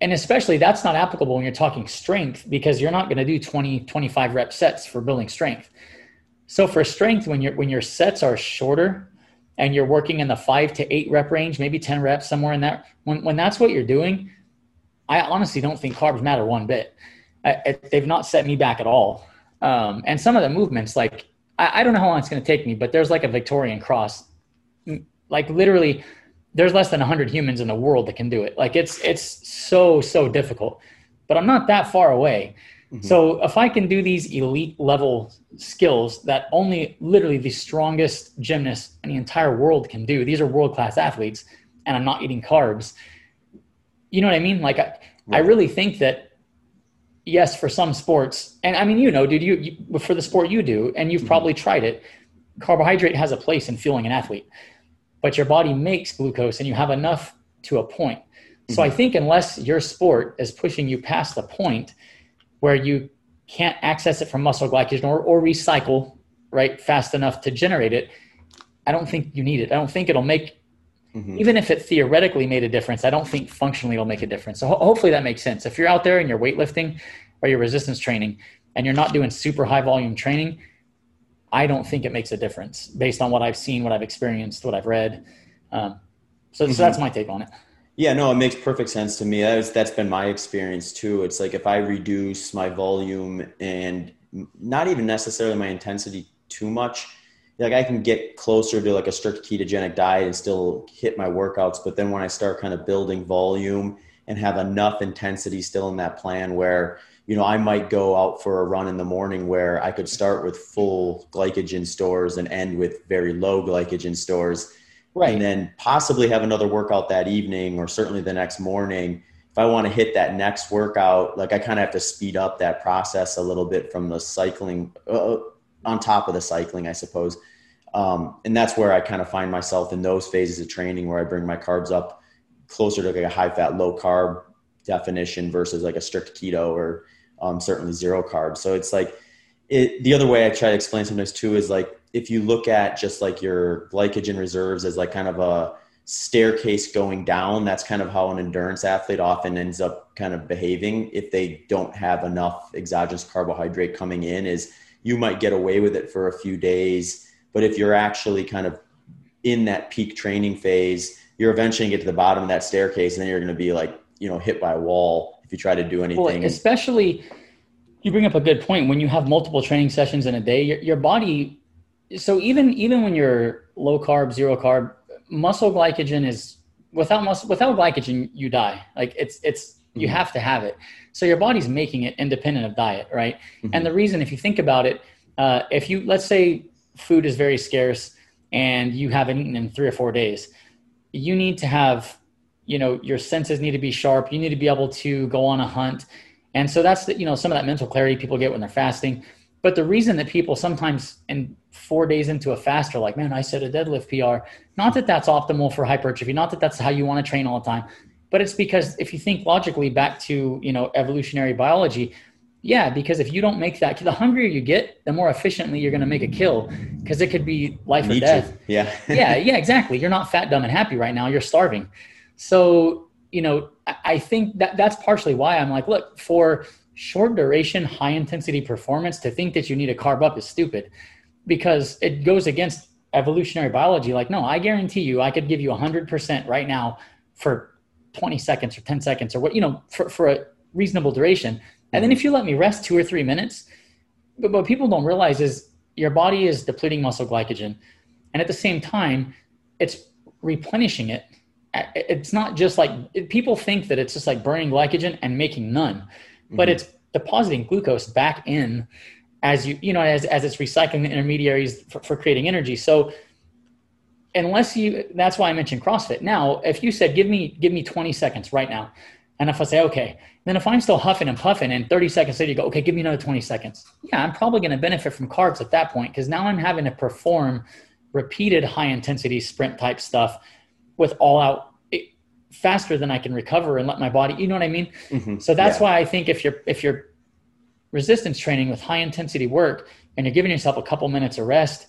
and especially that's not applicable when you're talking strength because you're not going to do 20 25 rep sets for building strength. So for strength when your when your sets are shorter and you're working in the five to eight rep range maybe 10 reps somewhere in that when, when that's what you're doing i honestly don't think carbs matter one bit. I, they've not set me back at all. Um, and some of the movements like I, I don't know how long it's going to take me but there's like a victorian cross like literally there's less than 100 humans in the world that can do it. Like it's it's so so difficult but i'm not that far away. Mm-hmm. so if i can do these elite level skills that only literally the strongest gymnasts in the entire world can do these are world class athletes and i'm not eating carbs you know what i mean? Like i, I really think that yes for some sports and i mean you know dude you, you for the sport you do and you've mm-hmm. probably tried it carbohydrate has a place in fueling an athlete but your body makes glucose and you have enough to a point. So mm-hmm. I think unless your sport is pushing you past the point where you can't access it from muscle glycogen or, or recycle right fast enough to generate it, I don't think you need it. I don't think it'll make Mm-hmm. even if it theoretically made a difference, I don't think functionally it'll make a difference. So ho- hopefully that makes sense. If you're out there and you're weightlifting or you're resistance training and you're not doing super high volume training, I don't think it makes a difference based on what I've seen, what I've experienced, what I've read. Um, so, mm-hmm. so that's my take on it. Yeah, no, it makes perfect sense to me. That was, that's been my experience too. It's like if I reduce my volume and not even necessarily my intensity too much, like I can get closer to like a strict ketogenic diet and still hit my workouts. But then when I start kind of building volume and have enough intensity still in that plan where you know, I might go out for a run in the morning where I could start with full glycogen stores and end with very low glycogen stores. Right. And then possibly have another workout that evening or certainly the next morning. If I want to hit that next workout, like I kind of have to speed up that process a little bit from the cycling uh, on top of the cycling, I suppose. Um, and that's where I kind of find myself in those phases of training where I bring my carbs up closer to like a high fat, low carb definition versus like a strict keto or um, certainly zero carbs. So it's like it, the other way I try to explain sometimes too is like if you look at just like your glycogen reserves as like kind of a staircase going down, that's kind of how an endurance athlete often ends up kind of behaving if they don't have enough exogenous carbohydrate coming in is you might get away with it for a few days, but if you're actually kind of in that peak training phase, you're eventually get to the bottom of that staircase and then you're going to be like, you know, hit by a wall if you try to do anything. Well, especially, you bring up a good point. When you have multiple training sessions in a day, your, your body. So even even when you're low carb, zero carb, muscle glycogen is without muscle without glycogen you die. Like it's it's You mm-hmm. have to have it. So your body's making it independent of diet, right? Mm-hmm. And the reason, if you think about it, uh, if you let's say food is very scarce and you haven't eaten in three or four days, you need to have, you know, your senses need to be sharp. You need to be able to go on a hunt. And so that's the, you know, some of that mental clarity people get when they're fasting. But the reason that people sometimes in four days into a fast are like, man, I set a deadlift PR. Not that that's optimal for hypertrophy, not that that's how you want to train all the time, but it's because if you think logically back to, you know, evolutionary biology, yeah, because if you don't make that, the hungrier you get, the more efficiently you're going to make a kill because it could be life or death. Yeah. yeah, [laughs] yeah, exactly. You're not fat, dumb, and happy right now. You're starving. So, you know, I think that that's partially why I'm like, look, for short duration, high intensity performance, to think that you need to carb up is stupid because it goes against evolutionary biology. Like, no, I guarantee you, I could give you 100% right now for 20 seconds or 10 seconds or what, you know, for, for a reasonable duration. And then mm-hmm. if you let me rest two or three minutes, but what people don't realize is your body is depleting muscle glycogen. And at the same time, it's replenishing it. It's not just like people think that it's just like burning glycogen and making none, but mm-hmm. it's depositing glucose back in as you you know as, as it's recycling the intermediaries for, for creating energy so unless you that's why i mentioned crossfit now if you said give me give me 20 seconds right now and if i say okay then if i'm still huffing and puffing and 30 seconds later you go okay give me another 20 seconds yeah i'm probably going to benefit from carbs at that point because now i'm having to perform repeated high intensity sprint type stuff with all out faster than i can recover and let my body you know what i mean mm-hmm. so that's yeah. why i think if you're if you're resistance training with high intensity work and you're giving yourself a couple minutes of rest,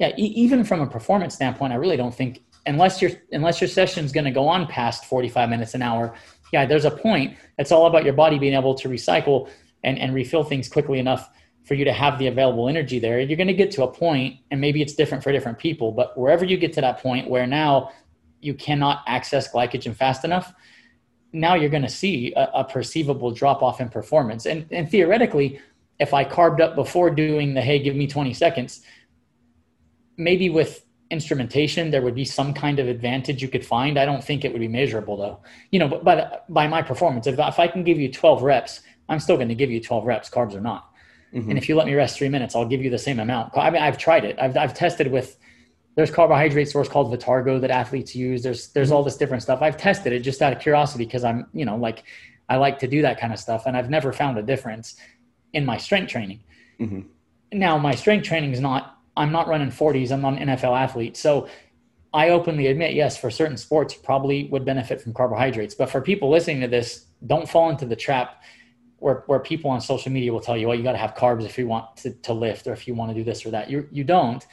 yeah, e- even from a performance standpoint, I really don't think unless your unless your session is going to go on past 45 minutes an hour, yeah, there's a point. It's all about your body being able to recycle and, and refill things quickly enough for you to have the available energy there. You're going to get to a point, and maybe it's different for different people, but wherever you get to that point where now you cannot access glycogen fast enough, now you're going to see a, a perceivable drop off in performance. And, and theoretically, if I carbed up before doing the, hey, give me 20 seconds, maybe with instrumentation, there would be some kind of advantage you could find. I don't think it would be measurable though. You know, but by, by my performance, if, if I can give you 12 reps, I'm still going to give you 12 reps, carbs or not. Mm-hmm. And if you let me rest three minutes, I'll give you the same amount. I mean, I've tried it. I've, I've tested with there's carbohydrate source called Vitargo that athletes use. There's there's all this different stuff. I've tested it just out of curiosity because I'm you know like I like to do that kind of stuff, and I've never found a difference in my strength training. Mm-hmm. Now my strength training is not. I'm not running 40s. I'm not an NFL athlete, so I openly admit, yes, for certain sports, you probably would benefit from carbohydrates. But for people listening to this, don't fall into the trap where, where people on social media will tell you, well, you got to have carbs if you want to, to lift or if you want to do this or that. You, you don't.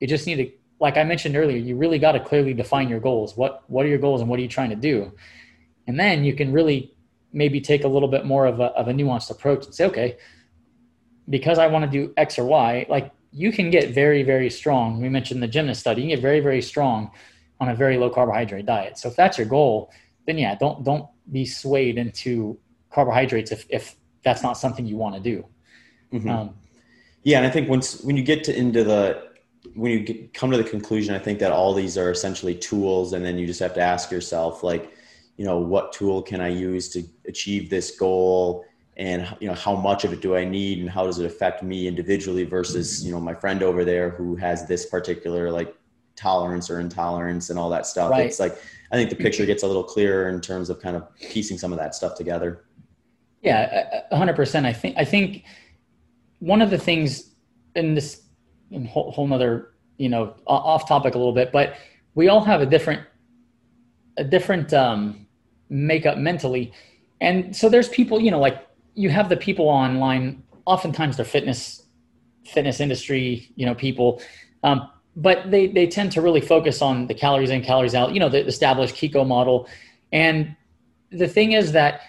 You just need to like I mentioned earlier, you really got to clearly define your goals. What what are your goals and what are you trying to do? And then you can really maybe take a little bit more of a of a nuanced approach and say, okay, because I want to do X or Y, like you can get very, very strong. We mentioned the gymnast study, you can get very, very strong on a very low carbohydrate diet. So if that's your goal, then yeah, don't don't be swayed into carbohydrates if if that's not something you want to do. Mm-hmm. Um, yeah, and I think once when you get to into the when you get, come to the conclusion, I think that all these are essentially tools, and then you just have to ask yourself, like, you know, what tool can I use to achieve this goal, and you know, how much of it do I need, and how does it affect me individually versus you know my friend over there who has this particular like tolerance or intolerance and all that stuff. Right. It's like I think the picture gets a little clearer in terms of kind of piecing some of that stuff together. Yeah, hundred percent. I think I think one of the things in this whole, whole nother, you know, off topic a little bit, but we all have a different, a different um, makeup mentally. And so there's people, you know, like you have the people online, oftentimes they're fitness, fitness industry, you know, people, um, but they, they tend to really focus on the calories in, calories out, you know, the established CICO model. And the thing is that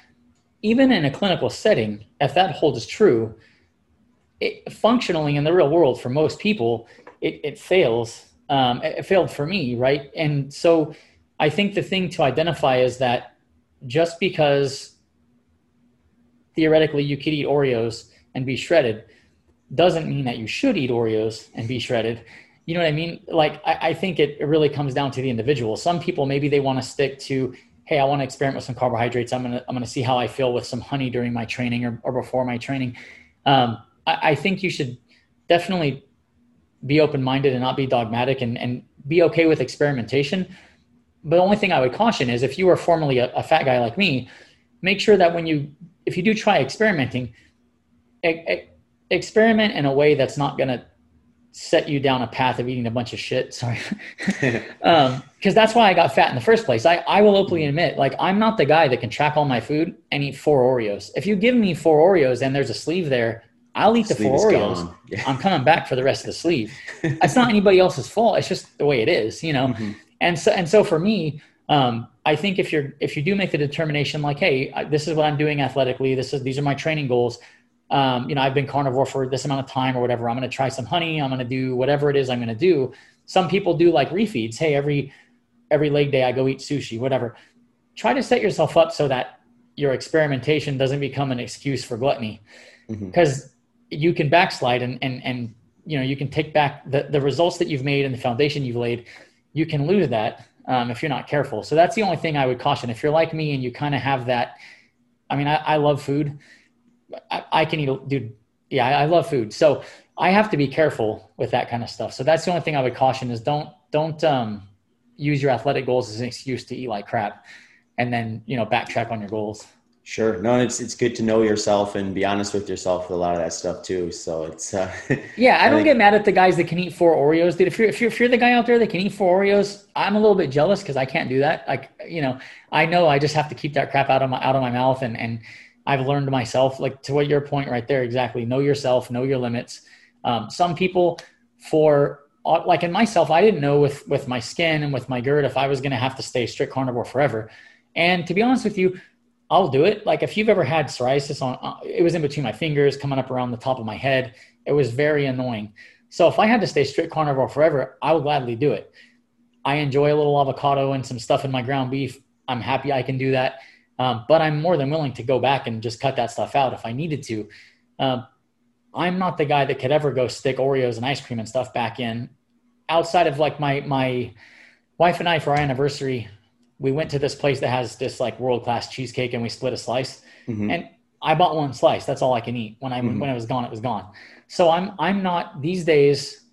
even in a clinical setting, if that holds true, it, functionally in the real world for most people, it, it fails. Um, it, it failed for me, right? And so I think the thing to identify is that just because theoretically you could eat Oreos and be shredded doesn't mean that you should eat Oreos and be shredded. You know what I mean? Like, I, I think it, it really comes down to the individual. Some people, maybe they want to stick to hey, I want to experiment with some carbohydrates. I'm gonna I'm gonna see how I feel with some honey during my training or, or before my training. Um, I, I think you should definitely be open minded and not be dogmatic and, and be okay with experimentation. But the only thing I would caution is if you are formerly a, a fat guy like me, make sure that when you if you do try experimenting, e- e- experiment in a way that's not going to set you down a path of eating a bunch of shit. [laughs] Sorry. [laughs] um, cause that's why I got fat in the first place. I, I will openly admit, like, I'm not the guy that can track all my food and eat four Oreos. If you give me four Oreos and there's a sleeve there, I'll eat the Sleeve four Oreos. Yeah. I'm coming back for the rest of the sleeve. [laughs] It's not anybody else's fault. It's just the way it is, you know? Mhm. And so, and so for me, um, I think if you're, if you do make the determination, like, Hey, this is what I'm doing athletically. This is, these are my training goals um, you know, I've been carnivore for this amount of time or whatever. I'm going to try some honey. I'm going to do whatever it is I'm going to do. Some people do like refeeds. Hey, every every leg day I go eat sushi, whatever. Try to set yourself up so that your experimentation doesn't become an excuse for gluttony, because you can backslide and and and you know you can take back the the results that you've made and the foundation you've laid. You can lose that um, if you're not careful. So that's the only thing I would caution. If you're like me and you kind of have that, I mean, I, I love food. I, I can eat, dude. Yeah, I, I love food. So I have to be careful with that kind of stuff. So that's the only thing I would caution is don't don't um, use your athletic goals as an excuse to eat like crap, and then you know backtrack on your goals. Sure. No, it's it's good to know yourself and be honest with yourself with a lot of that stuff too. So it's uh, [laughs] Yeah, I I don't think- get mad at the guys that can eat four Oreos, dude. If you're if you're if you're the guy out there that can eat four Oreos, I'm a little bit jealous because I can't do that. Like you know, I know I just have to keep that crap out of my out of my mouth, and and I've learned myself. Like to what your point right there, exactly. Know yourself, know your limits. Um, some people, for uh, like in myself, I didn't know with with my skin and with my GERD if I was going to have to stay strict carnivore forever. And to be honest with you, I'll do it. Like if you've ever had psoriasis on, uh, it was in between my fingers, coming up around the top of my head. It was very annoying. So if I had to stay strict carnivore forever, I would gladly do it. I enjoy a little avocado and some stuff in my ground beef. I'm happy I can do that. Um, but I'm more than willing to go back and just cut that stuff out if I needed to. Um, I'm not the guy that could ever go stick Oreos and ice cream and stuff back in. Outside of like my my wife and I for our anniversary, we went to this place that has this like world class cheesecake and we split a slice. Mhm. And I bought one slice. That's all I can eat. When I Mhm. when it was gone, it was gone. So I'm I'm not these days.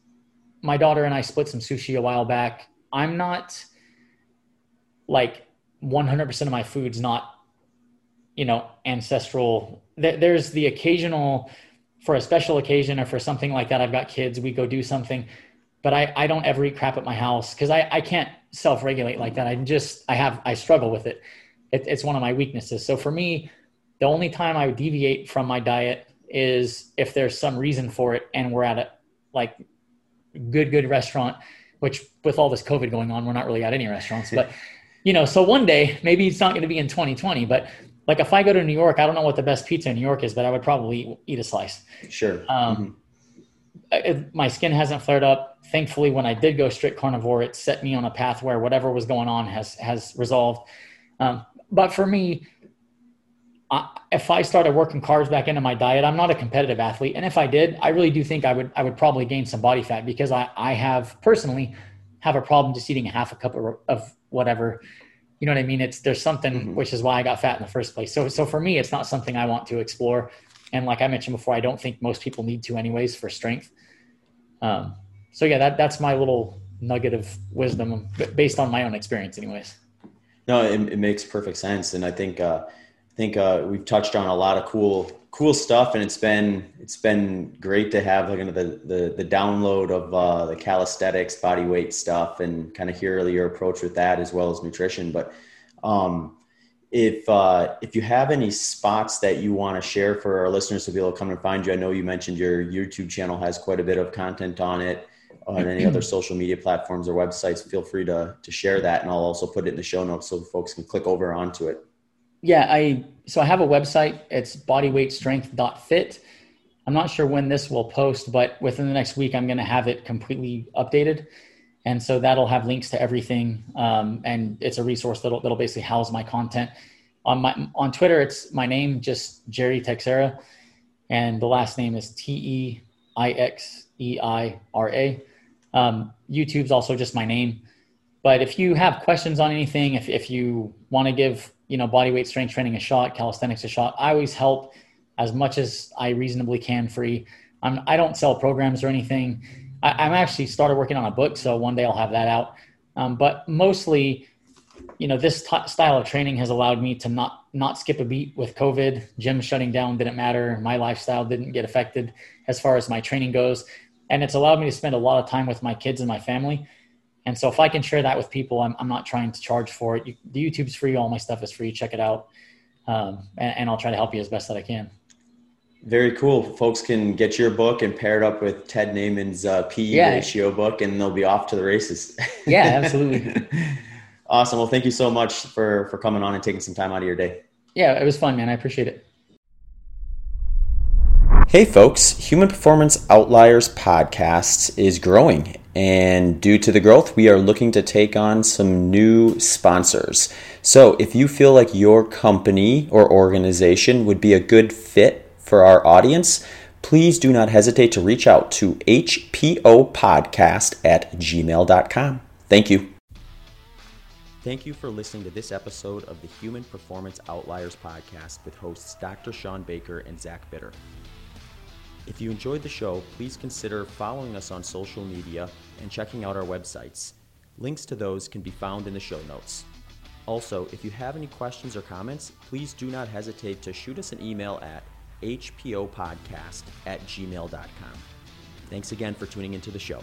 My daughter and I split some sushi a while back. I'm not like 100% of my food's not, you know, ancestral. There's the occasional for a special occasion or for something like that. I've got kids. We go do something, but I I don't ever eat crap at my house because I I can't self regulate like that. I just I have I struggle with it. it. It's one of my weaknesses. So for me, the only time I would deviate from my diet is if there's some reason for it and we're at a like good good restaurant which with all this covid going on we're not really at any restaurants but [laughs] you know so one day maybe it's not going to be in 2020 but like if i go to new york i don't know what the best pizza in new york is but i would probably eat, eat a slice Sure. um, it, my skin hasn't flared up thankfully when i did go strict carnivore it set me on a path where whatever was going on has has resolved um, but for me I, if I started working carbs back into my diet, I'm not a competitive athlete, and if I did, I really do think I would I would probably gain some body fat because I I have personally have a problem just eating a half a cup of, of whatever. You know what I mean? It's there's something Mhm. which is why I got fat in the first place. So so for me, it's not something I want to explore. And like I mentioned before, I don't think most people need to anyways for strength. Um, so yeah, that that's my little nugget of wisdom based on my own experience, anyways. No, it, it makes perfect sense, and I think uh, I think uh, we've touched on a lot of cool cool stuff, and it's been it's been great to have like, the the the download of uh, the calisthenics, body weight stuff, and kind of hear your approach with that as well as nutrition. But um, if uh, if you have any spots that you want to share for our listeners to be able to come and find you, I know you mentioned your YouTube channel has quite a bit of content on it. On any other [clears throat] social media platforms or websites, feel free to to share that, and I'll also put it in the show notes so folks can click over onto it. Yeah, I so I have a website. It's bodyweightstrength.fit. I'm not sure when this will post, but within the next week, I'm going to have it completely updated, and so that'll have links to everything. Um, and it's a resource that'll that'll basically house my content. On my on Twitter, it's my name, just Jerry Teixeira, and the last name is T E I X E I R A. Um, YouTube's also just my name. But if you have questions on anything, if, if you want to give, you know, body weight strength training a shot, calisthenics a shot, I always help as much as I reasonably can free. I'm, I don't sell programs or anything. I, am actually started working on a book, so one day I'll have that out. Um, but mostly, you know, this t- style of training has allowed me to not not skip a beat with COVID. Gym shutting down didn't matter. My lifestyle didn't get affected as far as my training goes, and it's allowed me to spend a lot of time with my kids and my family. And so, if I can share that with people, I'm, I'm not trying to charge for it. You, the YouTube's free. All my stuff is free. Check it out, um, and, and I'll try to help you as best that I can. Very cool. Folks can get your book and pair it up with Ted Naiman's uh, PE yeah. ratio book, and they'll be off to the races. [laughs] Yeah, absolutely. [laughs] awesome. Well, thank you so much for for coming on and taking some time out of your day. Yeah, it was fun, man. I appreciate it. Hey, folks. Human Performance Outliers podcast is growing, and due to the growth, we are looking to take on some new sponsors. So, if you feel like your company or organization would be a good fit for our audience, please do not hesitate to reach out to hpopodcast at gmail.com. Thank you. Thank you for listening to this episode of the Human Performance Outliers podcast with hosts Dr. Shawn Baker and Zach Bitter. If you enjoyed the show, please consider following us on social media and checking out our websites. Links to those can be found in the show notes. Also, if you have any questions or comments, please do not hesitate to shoot us an email at hpopodcast at gmail.com. Thanks again for tuning into the show.